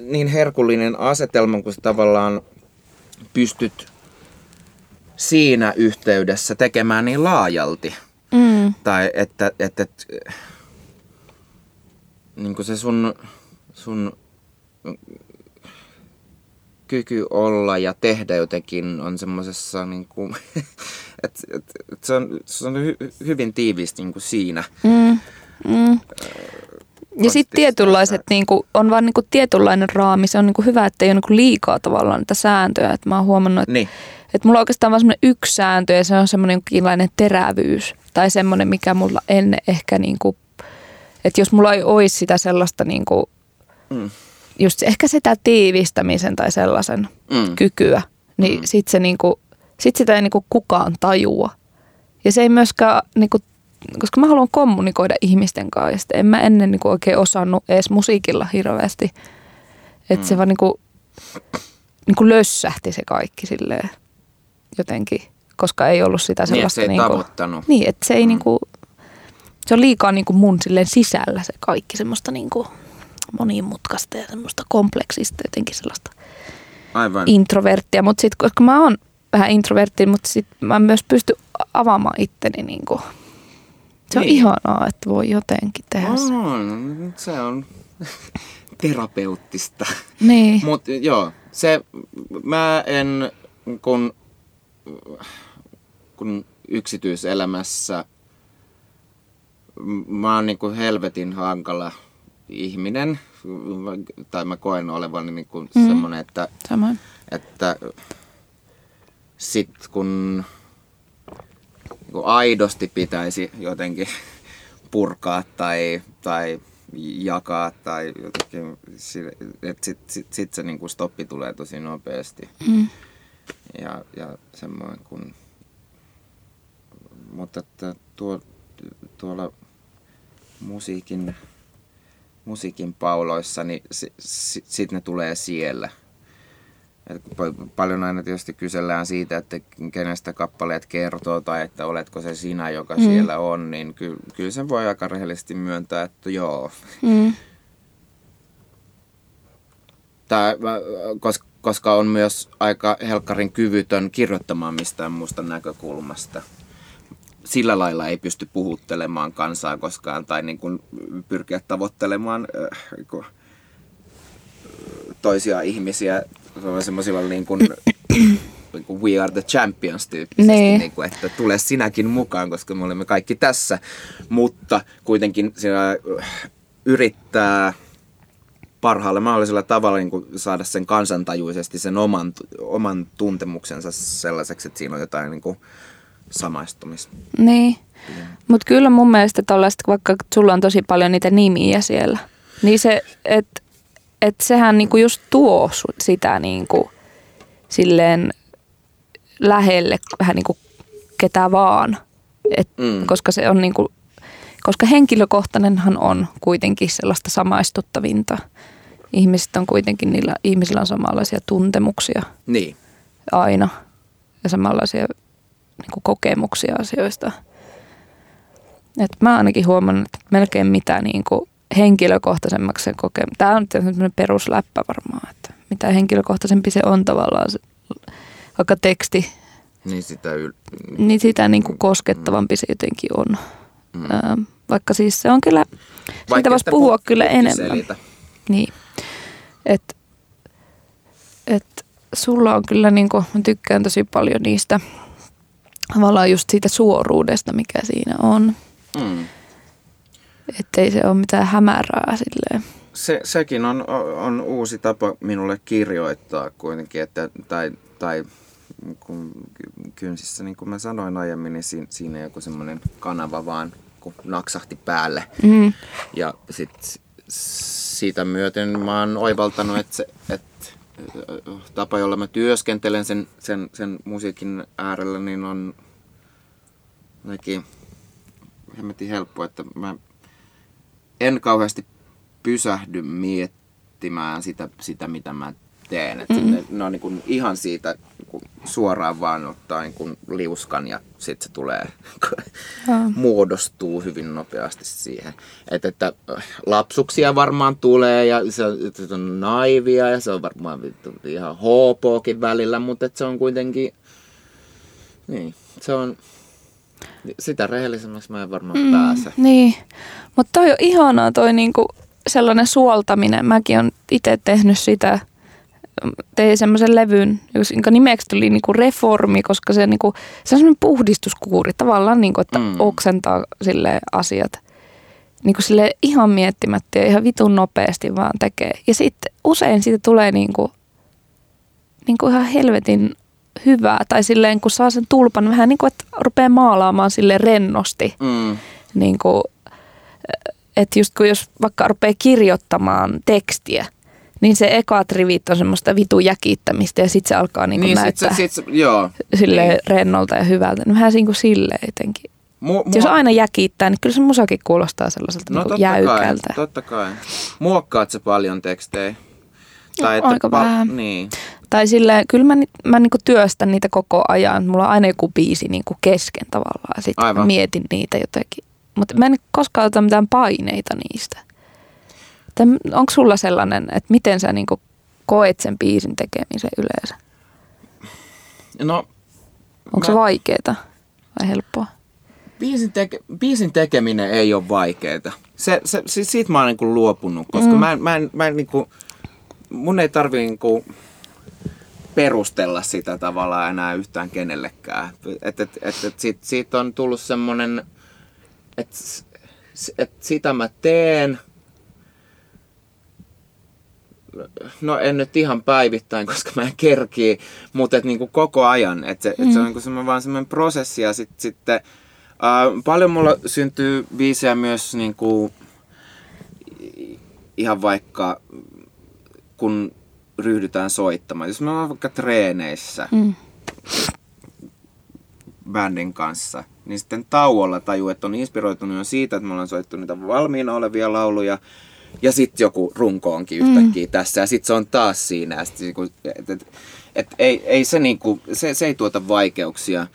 [SPEAKER 3] niin herkullinen asetelma, kun tavallaan pystyt siinä yhteydessä tekemään niin laajalti.
[SPEAKER 2] Mm,
[SPEAKER 3] Tai että, että, että niin kuin se sun, sun kyky olla ja tehdä jotenkin on semmoisessa, niin kuin, että, että, että se on, se on hy, hyvin tiiviisti niin kuin siinä.
[SPEAKER 2] mm, mm. Ja sitten tietynlaiset,
[SPEAKER 3] tai-
[SPEAKER 2] niinku, on vaan niinku tietynlainen raami. Se on niinku hyvä, että ei ole niinku liikaa tavallaan niitä sääntöjä. Et mä oon huomannut, että
[SPEAKER 3] Niin,
[SPEAKER 2] et mulla on oikeastaan vaan semmoinen yksi sääntö ja se on semmoinen terävyys. Tai semmoinen, mikä mulla ennen ehkä, niinku, että jos mulla ei olisi sitä sellaista niinku,
[SPEAKER 3] Mm.
[SPEAKER 2] just ehkä sitä tiivistämisen tai sellaisen
[SPEAKER 3] Mm.
[SPEAKER 2] kykyä, niin
[SPEAKER 3] Mm.
[SPEAKER 2] sit, se niinku, sit sitä ei niinku kukaan tajua. Ja se ei myöskään, niinku, koska mä haluan kommunikoida ihmisten kanssa, ja sit en mä ennen niinku oikein osannut edes musiikilla hirveästi. Että
[SPEAKER 3] Mm.
[SPEAKER 2] se vaan niinku, niinku lössähti se kaikki silleen jotenkin, koska ei ollut sitä
[SPEAKER 3] niin että
[SPEAKER 2] sellaista...
[SPEAKER 3] se ei
[SPEAKER 2] niinku,
[SPEAKER 3] tavoittanut.
[SPEAKER 2] niin, että se ei
[SPEAKER 3] Mm.
[SPEAKER 2] niinku, se on liikaa niinku mun silleen sisällä se kaikki semmoista niinku monimutkaista ja semmoista kompleksista jotenkin sellaista
[SPEAKER 3] Aivan.
[SPEAKER 2] introverttia, mutta sitten koska mä oon vähän introvertti, mutta sitten mä myös pystyn avaamaan itteni niinku. Se on
[SPEAKER 3] Niin.
[SPEAKER 2] ihanaa, että voi jotenkin tehdä se.
[SPEAKER 3] On, se on terapeuttista.
[SPEAKER 2] Niin.
[SPEAKER 3] Mutta joo, se, mä en, kun, kun yksityiselämässä mä oon niinku helvetin hankala ihminen, tai mä koen olevani niinku mm. semmoinen, että,
[SPEAKER 2] Samoin.
[SPEAKER 3] että sit kun niinku aidosti pitäisi jotenkin purkaa tai, tai jakaa tai jotenkin, että sit, sit, sit se niinku stoppi tulee tosi nopeasti.
[SPEAKER 2] Mm.
[SPEAKER 3] Ja, ja semmoinen kun, mutta että tuo, tuolla musiikin, musiikin pauloissa, niin si, si, sit ne tulee siellä. Et paljon aina tietysti kysellään siitä, että kenestä kappaleet kertoo tai että oletko se sinä, joka mm. siellä on, niin ky, kyllä sen voi aika rehellisesti myöntää, että joo.
[SPEAKER 2] Mm.
[SPEAKER 3] Tää, koska, koska on myös aika helkkarin kyvytön kirjoittamaan mistään muusta näkökulmasta. Sillä lailla ei pysty puhuttelemaan kansaa koskaan tai niin kuin pyrkiä tavoittelemaan äh, kuin toisia ihmisiä semmoisilla niin kuin, niin kuin we are the champions tyyppisesti,
[SPEAKER 2] Niin.
[SPEAKER 3] niin kuin, että tule sinäkin mukaan, koska me olemme kaikki tässä. Mutta kuitenkin siinä äh, yrittää parhaalla mahdollisella tavalla niin kuin saada sen kansantajuisesti sen oman, oman tuntemuksensa sellaiseksi, että siinä on jotain niin kuin samaistumista.
[SPEAKER 2] Niin. Mutta kyllä mun mielestä tollaista, vaikka sulla on tosi paljon niitä nimiä siellä, niin se, että et sehän niinku just tuo sitä niinku silleen lähelle vähän niinku ketä vaan. Et,
[SPEAKER 3] Mm.
[SPEAKER 2] Koska se on niinku, koska henkilökohtainenhan on kuitenkin sellaista samaistuttavinta. Ihmiset on kuitenkin, niillä ihmisillä on samanlaisia tuntemuksia
[SPEAKER 3] Niin.
[SPEAKER 2] aina ja samanlaisia niin kuin kokemuksia asioista. Et mä ainakin huomannut, että melkein mitä niin kuin henkilökohtaisemmaksi se kokee. Tämä on tämmöinen perusläppä varmaan, että mitä henkilökohtaisempi se on tavallaan, se, vaikka teksti,
[SPEAKER 3] Niin sitä yl...
[SPEAKER 2] niin sitä niin kuin koskettavampi se jotenkin on.
[SPEAKER 3] Mm.
[SPEAKER 2] Ää, vaikka siis se on kyllä, siitä
[SPEAKER 3] Vaikka
[SPEAKER 2] voisi puhua
[SPEAKER 3] pu-
[SPEAKER 2] kyllä enemmän.
[SPEAKER 3] selitä.
[SPEAKER 2] Niin. Et, et sulla on kyllä, niinku, mä tykkään tosi paljon niistä, tavallaan just siitä suoruudesta, mikä siinä on.
[SPEAKER 3] Mm.
[SPEAKER 2] Ettei se ole mitään hämärää silleen.
[SPEAKER 3] Se, sekin on, on uusi tapa minulle kirjoittaa kuitenkin, että, tai, tai kun kynsissä, niin kuin mä sanoin aiemmin, niin siinä, siinä joku semmoinen kanava vaan kun naksahti päälle.
[SPEAKER 2] Mm.
[SPEAKER 3] Ja sit siitä myöten mä oon oivaltanut, että, se, että tapa, jolla mä työskentelen sen, sen, sen musiikin äärellä, niin on jotenkin hemmetin helppo, että mä en kauheasti pysähdy miettimään sitä, sitä mitä mä teen. Et mm-hmm. ne, ne on niin kuin ihan siitä niin kuin suoraan vaan ottaa niin kuin liuskan ja sitten se tulee, muodostuu hyvin nopeasti siihen. Et, että äh, lapsuksia varmaan tulee ja se, on- se on naivia ja se on varmaan ihan hoopoakin välillä, mutta et se on kuitenkin, niin, se on, sitä rehellisemmäksi mä en varmaan mm. pääse.
[SPEAKER 2] Niin, mutta toi on ihanaa toi niinku sellainen suoltaminen. Mäkin on itse tehnyt sitä. Tein semmoisen levyn, jonka nimeksi tuli niinku reformi, koska se, niinku, se on semmoinen puhdistuskuuri tavallaan, niinku, että
[SPEAKER 3] mm.
[SPEAKER 2] oksentaa sille asiat. Niinku sille ihan miettimättä ja ihan vitun nopeasti vaan tekee. Ja sitten usein siitä tulee niinku, niinku ihan helvetin hyvää. Tai silleen, kun saa sen tulpan vähän niin kuin, että rupeaa maalaamaan sille rennosti
[SPEAKER 3] Mm.
[SPEAKER 2] niin kuin, että just kun jos vaikka rupeaa kirjoittamaan tekstiä, niin se ekat rivit on semmoista vitu jäkittämistä ja sitten se alkaa niin kuin
[SPEAKER 3] Niin, sit,
[SPEAKER 2] näyttää
[SPEAKER 3] se, sit, se, joo.
[SPEAKER 2] sille
[SPEAKER 3] niin.
[SPEAKER 2] rennolta ja hyvältä. No vähän niin kuin silleen jotenkin.
[SPEAKER 3] Mu,
[SPEAKER 2] Jos aina jäkittää, niin kyllä se musakin kuulostaa sellaiselta
[SPEAKER 3] no
[SPEAKER 2] niin
[SPEAKER 3] totta kai,
[SPEAKER 2] jäykältä.
[SPEAKER 3] totta kai. Muokkaat sä paljon tekstejä?
[SPEAKER 2] No, aika vähän.
[SPEAKER 3] Niin.
[SPEAKER 2] Tai silleen, kyllä mä, mä niin kuin työstän niitä koko ajan. Mulla on aina joku biisi niin kuin kesken tavallaan. Sitten
[SPEAKER 3] Aivan.
[SPEAKER 2] mietin niitä jotenkin. Mutta mä en koskaan ota mitään paineita niistä. Onko sulla sellainen, että miten sä niin kuin koet sen biisin tekemisen yleensä?
[SPEAKER 3] No,
[SPEAKER 2] Onko se
[SPEAKER 3] Mä-
[SPEAKER 2] vaikeeta vai helppoa?
[SPEAKER 3] biisin, teke, biisin tekeminen ei ole vaikeeta. Se, se, si- siitä mä oon niinku luopunut, koska mm. mä en, mä en, mä en niinku, mun ei tarvii niinku perustella sitä tavallaan enää yhtään kenellekään. Et, et, et, et siitä, siitä on tullut semmonen, että että sitä mä teen. No en nyt ihan päivittäin, koska mä en kerkii, mutta et niinku koko ajan. Että se, mm. et se on niinku semmoinen, vaan semmoinen prosessi ja sit, sitten äh, paljon mulla syntyy biisejä myös niinku, ihan vaikka kun ryhdytään soittamaan. Jos mä oon vaikka treeneissä mm. bändin kanssa, niin sitten tauolla tajuu, että on inspiroitunut jo siitä, että me ollaan soittu niitä valmiina olevia lauluja. Ja sitten joku runko onkin yhtäkkiä mm. tässä ja sitten se on taas siinä. Et, niinku, et, et, et, ei, ei se, niinku, se, se ei tuota vaikeuksia.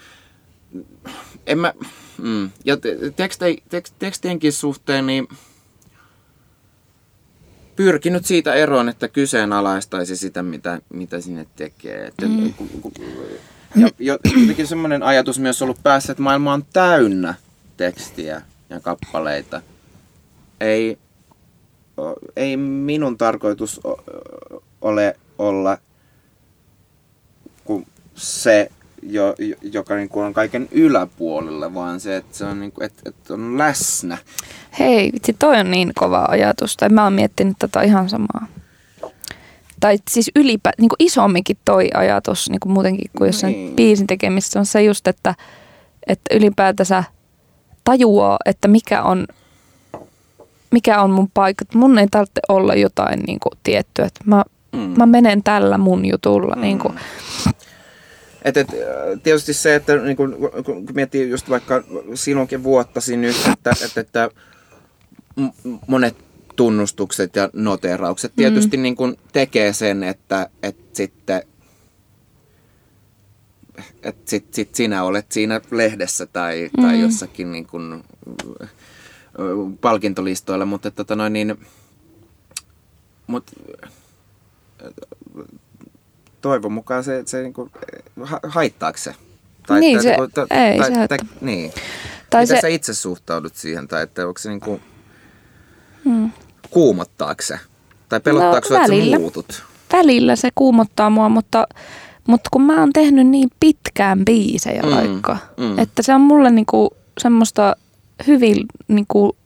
[SPEAKER 3] En mä, mm. Ja tekstei, tekst, tekstienkin suhteen, niin pyrkinyt siitä eroon, että kyseenalaistaisi sitä, mitä, mitä sinne tekee. Että, mm. Ja jotenkin semmoinen ajatus myös ollut päässä, että maailma on täynnä tekstiä ja kappaleita. Ei, ei minun tarkoitus ole olla se, jo, joka niin kuin on kaiken yläpuolella, vaan se, että se on, niin kuin, että, että on läsnä.
[SPEAKER 2] Hei, vitsi, toi on niin kova ajatus. Tai mä oon miettinyt tätä ihan samaa. Tai siis ylipä, niin kuin isomminkin toi ajatus, niin kuin muutenkin kuin jossain niin. biisin tekemistä, on se just, että, että ylipäätänsä tajuaa, että mikä on, mikä on mun paikka. Mun ei tarvitse olla jotain niin kuin, tiettyä, että mä, mm. mä menen tällä mun jutulla. Mm. Niin kuin.
[SPEAKER 3] Et, et, tietysti se, että niin kun, kun miettii just vaikka sinunkin vuottasi nyt, että, että, että monet tunnustukset ja noteraukset mm. tietysti mm. niin kun tekee sen, että, että sitten että sit, sit sinä olet siinä lehdessä tai, mm. tai jossakin niin kun, palkintolistoilla, mutta tota noin, niin, mut, toivon mukaan se, se niin kuin, haittaako se?
[SPEAKER 2] Tai, niin, se, niinku, ta, ei tai, se
[SPEAKER 3] tai, niin. Tai Miten se, sä itse suhtaudut siihen? Tai että onko se niin kuin, hmm. kuumottaako se? Tai pelottaako no, että sä muutut?
[SPEAKER 2] Välillä se kuumottaa mua, mutta, mutta kun mä oon tehnyt niin pitkään biisejä mm, vaikka, mm. että se on mulle niinku semmoista hyvin niinku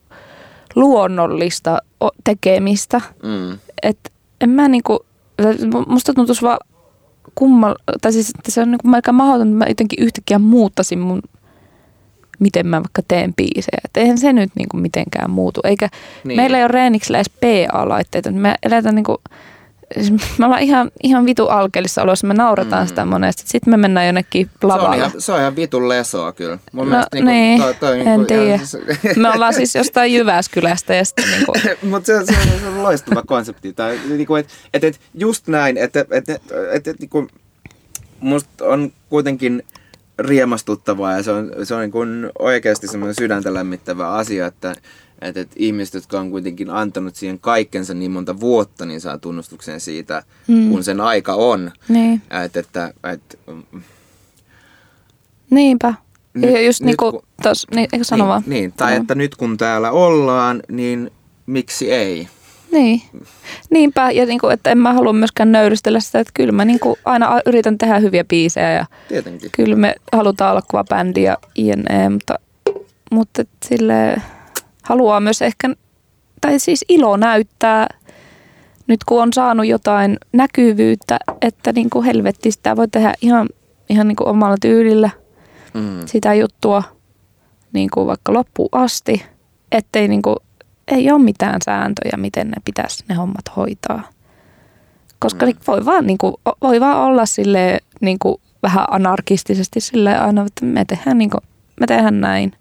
[SPEAKER 2] luonnollista tekemistä. Mm. Että en mä niinku, musta tuntuisi vaan kummal, tai siis että se on niin aika mahdoton, että mä jotenkin yhtäkkiä muuttasin mun, miten mä vaikka teen biisejä. Että eihän se nyt niin kuin mitenkään muutu. Eikä niin. meillä ei ole Reeniksellä edes PA-laitteita. Me eletään niin kuin, me ollaan ihan, ihan vitu alkeellissa olossa, me naurataan mm. sitä monesti. Sitten me mennään jonnekin lavalle. Se on
[SPEAKER 3] ihan, se on ihan vitun lesoa kyllä.
[SPEAKER 2] Mun no, niin, niin toi, toi, en niin tiedä. me ollaan siis jostain Jyväskylästä. Ja sitten niin kuin...
[SPEAKER 3] Mutta se, se, on, se on loistava konsepti. Tai, niin kuin, et, et, et, just näin, että et, et, et, et, niin kuin, musta on kuitenkin riemastuttavaa ja se on, se on niin kuin oikeasti semmoinen sydäntä lämmittävä asia, että että, että ihmiset, jotka on kuitenkin antanut siihen kaikkensa niin monta vuotta, niin saa tunnustuksen siitä, mm. kun sen aika on.
[SPEAKER 2] Niin.
[SPEAKER 3] Että, että, että,
[SPEAKER 2] Niinpä. Nyt, ja just nyt, niin kuin tos, niin, eikö sano
[SPEAKER 3] niin,
[SPEAKER 2] vaan?
[SPEAKER 3] Niin, tai että nyt kun täällä ollaan, niin miksi ei?
[SPEAKER 2] Niin, niinpä. Ja niin kuin, että en mä halua myöskään nöyristellä sitä, että kyllä mä niin kuin aina yritän tehdä hyviä biisejä. Ja
[SPEAKER 3] Tietenkin.
[SPEAKER 2] Kyllä me halutaan olla kova bändi ja INE, mutta, mutta silleen haluaa myös ehkä, tai siis ilo näyttää, nyt kun on saanut jotain näkyvyyttä, että niin kuin helvetti sitä voi tehdä ihan, ihan niin kuin omalla tyylillä mm. sitä juttua niin kuin vaikka loppuun asti, ettei niin kuin, ei ole mitään sääntöjä, miten ne pitäisi ne hommat hoitaa. Koska mm. voi, vaan, niin kuin, voi vaan olla sille niin kuin, vähän anarkistisesti sille aina, että me tehdään, niin kuin, me tehdään näin.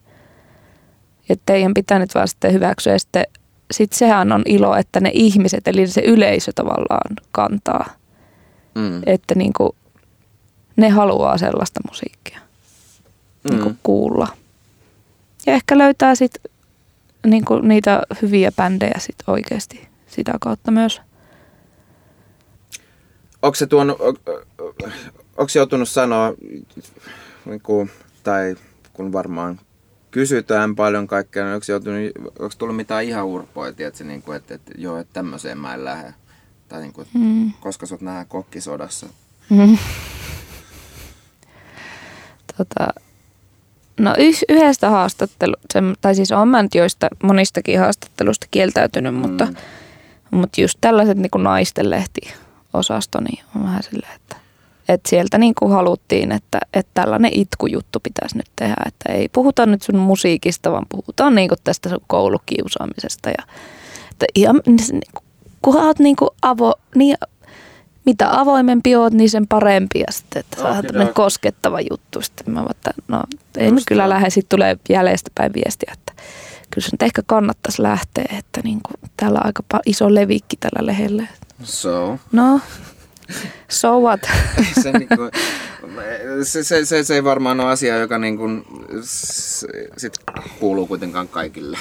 [SPEAKER 2] Ja teidän pitää nyt vaan sitten hyväksyä. Ja sitten sit sehän on ilo, että ne ihmiset, eli se yleisö tavallaan kantaa. Mm. Että niin kuin, ne haluaa sellaista musiikkia mm. niin kuin kuulla. Ja ehkä löytää sitten niin kuin niitä hyviä bändejä sit oikeasti sitä kautta myös.
[SPEAKER 3] Onko se tuon, onko joutunut sanoa, niin kuin, tai kun varmaan kysytään paljon kaikkea, niin onko, joutunut, onko tullut mitään ihan urpoa, tiedätkö, niin kuin, että, että joo, että tämmöiseen mä en lähde. Tai niin kuin, mm. koska sut nähdään kokkisodassa. Mm.
[SPEAKER 2] Tota, No yh, yhdestä haastattelu, tai siis on mä nyt joista monistakin haastattelusta kieltäytynyt, mm. mutta, mutta just tällaiset niin kuin naisten lehti-osasto, niin on vähän silleen, että, että sieltä niin kuin haluttiin, että, että tällainen itkujuttu pitäisi nyt tehdä, että ei puhuta nyt sun musiikista, vaan puhutaan niin kuin tästä sun koulukiusaamisesta ja että ihan, niin, kunhan oot niin kuin avo, niin mitä avoimempi oot, niin sen parempi. Ja sitten, että saa tämmöinen koskettava juttu. Sitten mä että no ei nyt kyllä lähde. Sitten tulee jäljestä päin viestiä, että kyllä se nyt ehkä kannattaisi lähteä, että niin kuin, täällä on aika iso levikki tällä lehdellä.
[SPEAKER 3] So?
[SPEAKER 2] No, so what?
[SPEAKER 3] se, niin kuin, se, se, se, se, ei varmaan ole asia, joka niin kuin, sit kuuluu kuitenkaan kaikille.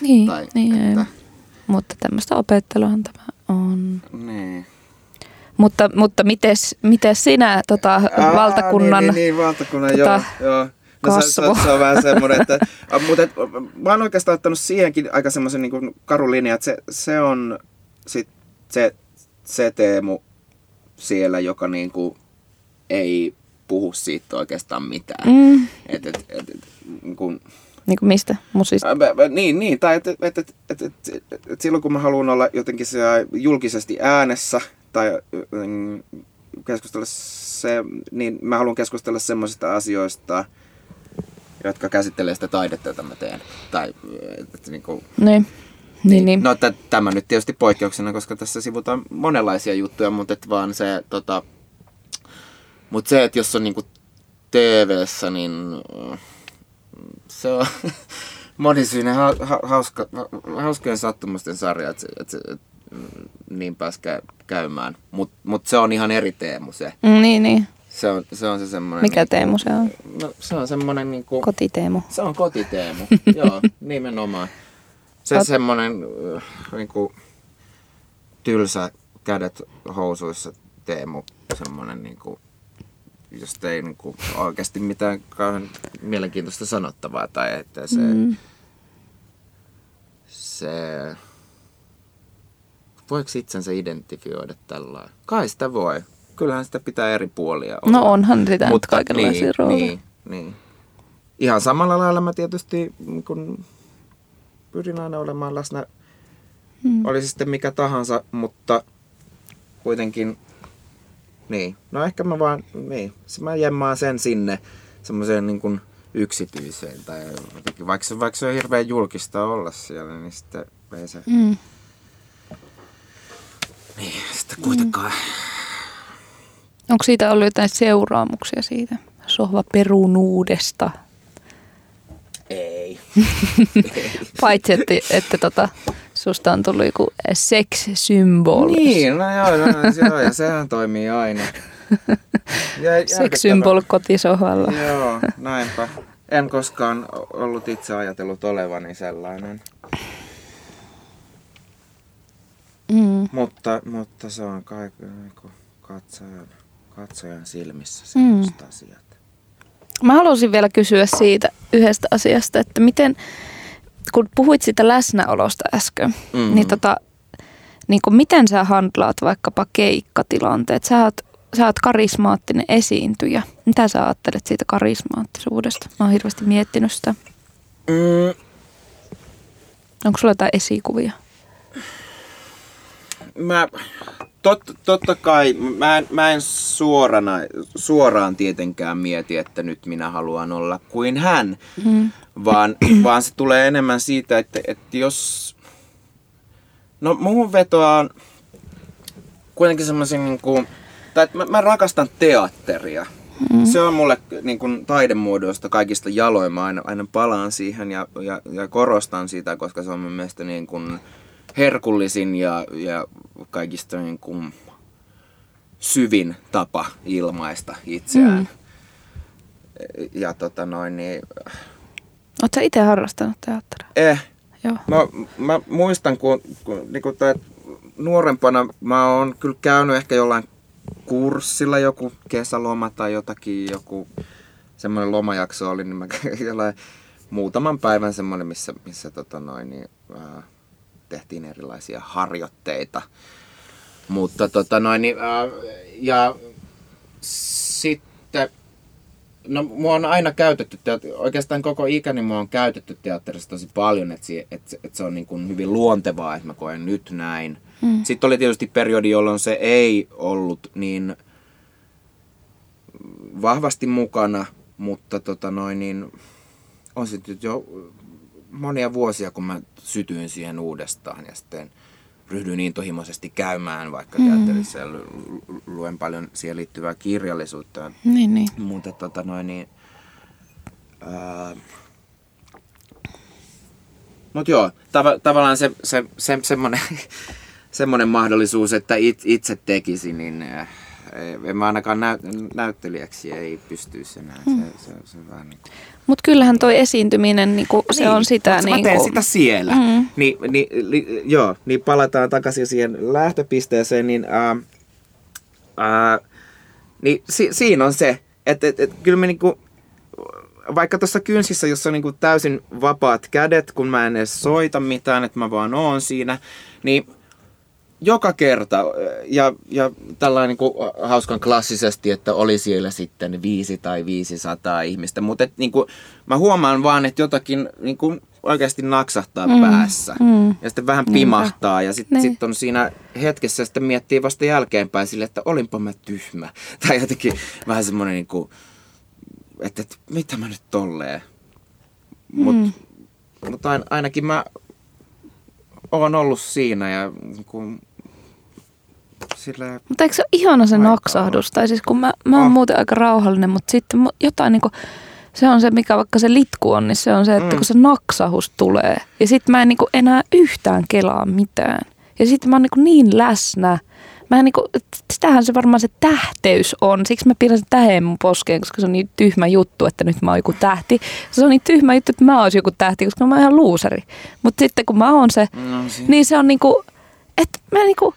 [SPEAKER 2] Niin, tai, niin että... mutta tämmöistä opetteluhan tämä on.
[SPEAKER 3] Niin.
[SPEAKER 2] Mutta, mutta mites, mites sinä tota, Aa, valtakunnan...
[SPEAKER 3] Niin, niin, niin valtakunnan, tota, joo. joo. No se, se, se, on vähän semmoinen, että, mutta et, mä oon oikeastaan ottanut siihenkin aika semmoisen niin karun linjan, että se, se on sit se, se Teemu siellä, joka niin kuin ei puhu siitä oikeastaan mitään. Mm. Et, et, et, et,
[SPEAKER 2] niin kuin, niin kuin mistä? Musista?
[SPEAKER 3] Niin, niin, tai että et, et, et, et, et, et silloin kun mä haluan olla jotenkin julkisesti äänessä, tai mm, keskustella se, niin mä haluan keskustella semmoisista asioista, jotka käsittelee sitä taidetta, jota mä teen. Tai, että niin kuin,
[SPEAKER 2] niin. Niin, niin.
[SPEAKER 3] No t- tämä nyt tietysti poikkeuksena, koska tässä sivutaan monenlaisia juttuja, mutta et vaan se, tota, mutta se, että jos on niinku TV-ssä, niin se on monisyinen ha- ha- hauska, hauskojen sattumusten sarja. Että, että, että niin pääsi käymään. Mutta mut se on ihan eri Teemu se.
[SPEAKER 2] Mm, niin, niin.
[SPEAKER 3] Se on se, on se semmoinen...
[SPEAKER 2] Mikä niinku, Teemu se on?
[SPEAKER 3] No, se on semmoinen niinku...
[SPEAKER 2] Kotiteemu.
[SPEAKER 3] Se on kotiteemu, joo, nimenomaan. Se Ot... semmoinen äh, niinku, tylsä kädet housuissa Teemu, semmoinen niinku, jos ei niinku, oikeasti mitään kauhean mielenkiintoista sanottavaa tai että se... Mm. Se voiko itsensä identifioida tällä Kai sitä voi. Kyllähän sitä pitää eri puolia olla.
[SPEAKER 2] No onhan sitä Mutta, kaikenlaisia niin, rooleja.
[SPEAKER 3] Niin, niin. Ihan samalla lailla mä tietysti kun pyrin aina olemaan läsnä, hmm. olisi sitten mikä tahansa, mutta kuitenkin, niin. No ehkä mä vaan, niin, mä jemmaan sen sinne semmoiseen niin kuin yksityiseen tai jotenkin, vaikka se, vaikka se on hirveän julkista olla siellä, niin sitten ei se... Hmm niin, sitten kuitenkaan.
[SPEAKER 2] Onko siitä ollut jotain seuraamuksia siitä sohvaperunuudesta?
[SPEAKER 3] Ei.
[SPEAKER 2] Paitsi, että, että tota, susta on tullut joku sex-symboli.
[SPEAKER 3] Niin, no joo, no, no, joo ja sehän toimii aina.
[SPEAKER 2] Sex-symboli kotisohvalla.
[SPEAKER 3] Joo, näinpä. En koskaan ollut itse ajatellut olevani sellainen. Mm. Mutta, mutta se on kaikki niin katsojan, katsojan silmissä semmoista mm. asiat.
[SPEAKER 2] Mä haluaisin vielä kysyä siitä yhdestä asiasta, että miten, kun puhuit siitä läsnäolosta äsken, mm-hmm. niin, tota, niin kuin miten sä handlaat vaikkapa keikkatilanteet? Sä oot, sä oot karismaattinen esiintyjä. Mitä sä ajattelet siitä karismaattisuudesta? Mä oon hirveästi miettinyt sitä. Mm. Onko sulla jotain esikuvia?
[SPEAKER 3] Mä, tot, totta kai, mä en, mä en suorana, suoraan tietenkään mieti, että nyt minä haluan olla kuin hän, mm. vaan, vaan se tulee enemmän siitä, että, että jos... No muuhun vetoaan kuitenkin semmoisen niin kuin, tai että mä, mä rakastan teatteria. Mm. Se on mulle niin kuin, taidemuodoista kaikista jaloin. Mä aina, aina palaan siihen ja, ja, ja korostan sitä, koska se on mun mielestä niin kuin, herkullisin ja, ja kaikista niin kuin syvin tapa ilmaista itseään. Mm. Ja tota noin niin...
[SPEAKER 2] Oletko itse harrastanut teatteria?
[SPEAKER 3] Eh. Joo. Mä, mä muistan, kun, kun niin kuin toi, nuorempana mä oon kyllä käynyt ehkä jollain kurssilla joku kesäloma tai jotakin, joku semmoinen lomajakso oli, niin mä jollain muutaman päivän semmoinen, missä, missä tota noin, niin, ää, tehtiin erilaisia harjoitteita. Mutta tota noin, niin, äh, ja sitten No mua on aina käytetty, oikeastaan koko ikäni mua on käytetty teatterissa tosi paljon, että, se, että, että se on niin kuin hyvin luontevaa, että mä koen nyt näin. Mm. Sitten oli tietysti periodi, jolloin se ei ollut niin vahvasti mukana, mutta tota noin, niin on sitten jo monia vuosia, kun mä sytyin siihen uudestaan ja sitten ryhdyin intohimoisesti käymään vaikka mm. teatterissa ja lu- lu- luen paljon siihen liittyvää kirjallisuutta.
[SPEAKER 2] Niin, niin.
[SPEAKER 3] Mutta tota noin niin... Ää, mut joo, tav- tavallaan se, se, se semmonen, semmonen mahdollisuus, että it, itse tekisi, niin äh, en mä ainakaan näyt, näyttelijäksi ei pystyisi enää. Se, se, se on vähän niin kuin...
[SPEAKER 2] Mutta kyllähän toi esiintyminen, niinku, se on sitä...
[SPEAKER 3] Mutta mä
[SPEAKER 2] Niinku,
[SPEAKER 3] teen sitä siellä.
[SPEAKER 2] Mm.
[SPEAKER 3] Mm. Ni, ni, li, joo, niin palataan takaisin siihen lähtöpisteeseen, niin, ää, ää, niin si, siinä on se, että et, et, kyllä me niinku, vaikka tuossa kynsissä, jossa on niinku täysin vapaat kädet, kun mä en edes soita mitään, että mä vaan oon siinä, niin joka kerta, ja, ja tällainen niin kuin hauskan klassisesti, että oli siellä sitten viisi tai 500 ihmistä, mutta et, niin kuin, mä huomaan vaan, että jotakin niin kuin, oikeasti naksahtaa mm, päässä.
[SPEAKER 2] mm.
[SPEAKER 3] Ja sitten vähän pimahtaa ja sitten
[SPEAKER 2] Niin.
[SPEAKER 3] sit on siinä hetkessä sitten miettii vasta jälkeenpäin sille, että olinpa mä tyhmä. Tai jotenkin vähän semmoinen niin kuin, että, että mitä mä nyt tolleen. Mutta
[SPEAKER 2] Mm.
[SPEAKER 3] mut ain, ainakin mä oon ollut siinä ja niin kuin, sillä
[SPEAKER 2] Mutta eikö se ole ihana se
[SPEAKER 3] Aikaa
[SPEAKER 2] naksahdus? Tai siis kun mä, mä oon
[SPEAKER 3] Ah.
[SPEAKER 2] muuten aika rauhallinen, mutta sitten jotain niinku, se on se, mikä vaikka se litku on, niin se on se, että
[SPEAKER 3] Mm.
[SPEAKER 2] kun se naksahus tulee. Ja sitten mä en niinku enää yhtään kelaa mitään. Ja sitten mä oon niinku niin läsnä. Mä en niinku, sitähän se varmaan se tähteys on. Siksi mä pidän sen tähden mun poskeen, koska se on niin tyhmä juttu, että nyt mä oon joku tähti. Se on niin tyhmä juttu, että mä oon joku tähti, koska mä oon ihan luuseri. Mutta sitten kun mä oon se,
[SPEAKER 3] No, si-
[SPEAKER 2] niin se on niinku, että mä niinku,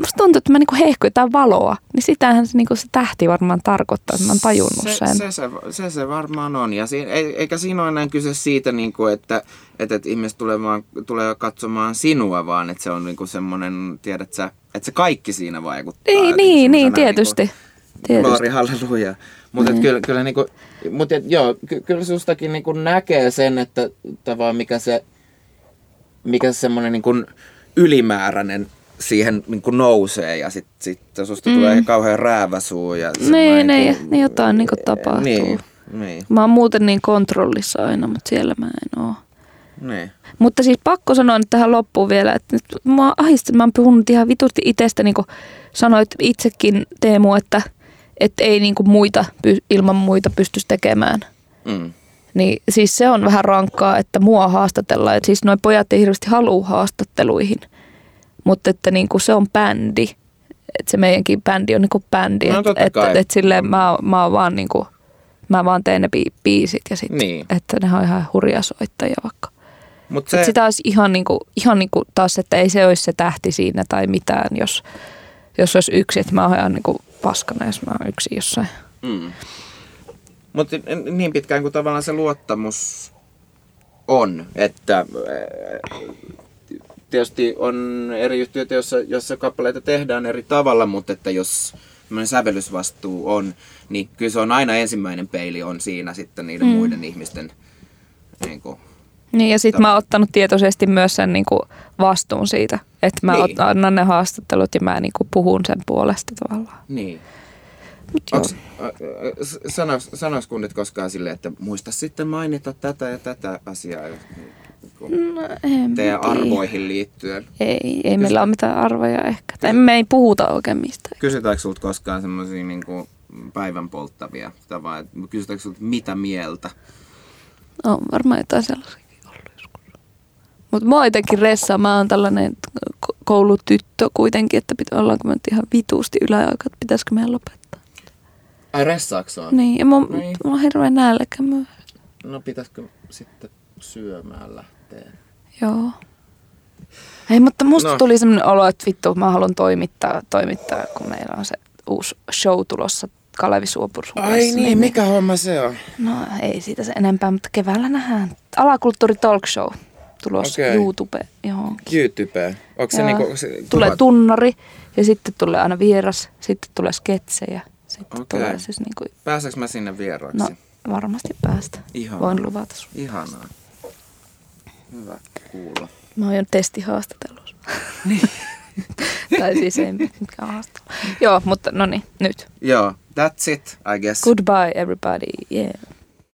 [SPEAKER 2] musta tuntuu, että mä niinku hehkun jotain valoa. Niin sitähän se, niinku se tähti varmaan tarkoittaa, että mä oon tajunnut
[SPEAKER 3] se,
[SPEAKER 2] sen.
[SPEAKER 3] Se, se, se, se varmaan on. Ja siinä, ei- eikä siinä ole enää kyse siitä, niin kuin, että, että, että ihmiset tulee, vaan, tulee katsomaan sinua, vaan että se on niin kuin semmoinen, tiedät sä, että se kaikki siinä vaikuttaa.
[SPEAKER 2] Niin, niin, niin, tietysti.
[SPEAKER 3] Niin
[SPEAKER 2] tietysti.
[SPEAKER 3] Glory, halleluja. Mutta mm. kyllä, kyllä, niinku, mut et, joo, ky, kyllä sustakin niinku näkee sen, että tavallaan mikä se, mikä se semmoinen niinku ylimääräinen siihen niinku nousee ja sitten sit susta mm. tulee kauhean rääväsuu. Ja
[SPEAKER 2] Niin, niin,
[SPEAKER 3] niinku-
[SPEAKER 2] niin jotain niinku tapahtuu.
[SPEAKER 3] Niin, niin,
[SPEAKER 2] Mä oon muuten niin kontrollissa aina, mutta siellä mä en oo.
[SPEAKER 3] niin.
[SPEAKER 2] Mutta siis pakko sanoa nyt tähän loppuun vielä, että nyt mua ahistaa, mä oon puhunut ihan vitusti itsestä, niin kuin sanoit itsekin Teemu, että, että ei niin kuin muita, ilman muita pystyisi tekemään.
[SPEAKER 3] Mm.
[SPEAKER 2] Niin siis se on vähän rankkaa, että mua haastatellaan. Et siis noi pojat ei hirveästi halua haastatteluihin, mutta että niin kuin se on bändi. Että se meidänkin bändi on niin kuin bändi.
[SPEAKER 3] No,
[SPEAKER 2] että et, et, et silleen mä, mä oon vaan niin kuin, mä vaan teen ne bi- biisit ja sitten,
[SPEAKER 3] Niin.
[SPEAKER 2] että ne on ihan hurja soittajia vaikka.
[SPEAKER 3] Mut
[SPEAKER 2] Se... Sitä olisi ihan, niin kuin, ihan niin kuin taas, että ei se olisi se tähti siinä tai mitään, jos, jos olisi yksi. Että mä oon ihan niin kuin paskana, jos mä oon yksi jossain.
[SPEAKER 3] Mm. Mutta niin pitkään kuin tavallaan se luottamus on, että tietysti on eri yhtiöitä, joissa, joissa kappaleita tehdään eri tavalla, mutta että jos sävellysvastuu on, niin kyllä se on aina ensimmäinen peili on siinä sitten niiden mm. muiden ihmisten niin kuin,
[SPEAKER 2] Niin ja sitten mä oon ottanut tietoisesti myös sen niin kuin vastuun siitä, että mä
[SPEAKER 3] Niin.
[SPEAKER 2] annan ne haastattelut ja mä niin kuin puhun sen puolesta tavallaan.
[SPEAKER 3] niin. Onks, äh, äh, sanois, sanois kunnit koskaan silleen, että muista sitten mainita tätä ja tätä asiaa
[SPEAKER 2] No,
[SPEAKER 3] teidän
[SPEAKER 2] tiedä.
[SPEAKER 3] arvoihin liittyen?
[SPEAKER 2] Ei, ei meillä ole mitään arvoja ehkä. Tai me ei puhuta oikein mistään.
[SPEAKER 3] Kysytäänkö sulta koskaan semmoisia niin päivän polttavia Kysytäänkö sulta mitä mieltä?
[SPEAKER 2] On varmaan jotain joskus. Mutta mua jotenkin ressaa. Mä oon tällainen ko- koulutyttö kuitenkin, että pitä, ollaanko me nyt ihan vituusti yläaika, että pitäisikö meidän lopettaa.
[SPEAKER 3] Ai ressaaks on?
[SPEAKER 2] Niin, ja mun,
[SPEAKER 3] Niin.
[SPEAKER 2] mulla on hirveän nälkä myös.
[SPEAKER 3] No pitäisikö sitten syömään lähteä?
[SPEAKER 2] Joo. Ei, mutta musta
[SPEAKER 3] No.
[SPEAKER 2] tuli semmoinen olo, että vittu, mä haluan toimittaa, toimittaa, kun meillä on se uusi show tulossa Kalevi Suopursun
[SPEAKER 3] Ai
[SPEAKER 2] kanssa.
[SPEAKER 3] niin, mikä homma se on?
[SPEAKER 2] No ei siitä se enempää, mutta keväällä nähdään. Alakulttuuri talk show tulossa okay. YouTube johonkin.
[SPEAKER 3] YouTube. Onko se niinku... Se,
[SPEAKER 2] Tulee tunnari ja sitten tulee aina vieras, sitten tulee sketsejä. Sitten
[SPEAKER 3] Okei.
[SPEAKER 2] tulee siis niin kuin,
[SPEAKER 3] Pääseekö mä sinne vieraaksi?
[SPEAKER 2] no varmasti päästä.
[SPEAKER 3] Ihanaa.
[SPEAKER 2] Voin luvata sun.
[SPEAKER 3] Ihanaa. Hyvä kuulla.
[SPEAKER 2] Mä oon jo testihaastattelussa. tai siis ei mikään haastattelu. Joo, mutta no niin, nyt.
[SPEAKER 3] Joo, that's it, I guess.
[SPEAKER 2] Goodbye everybody. Yeah.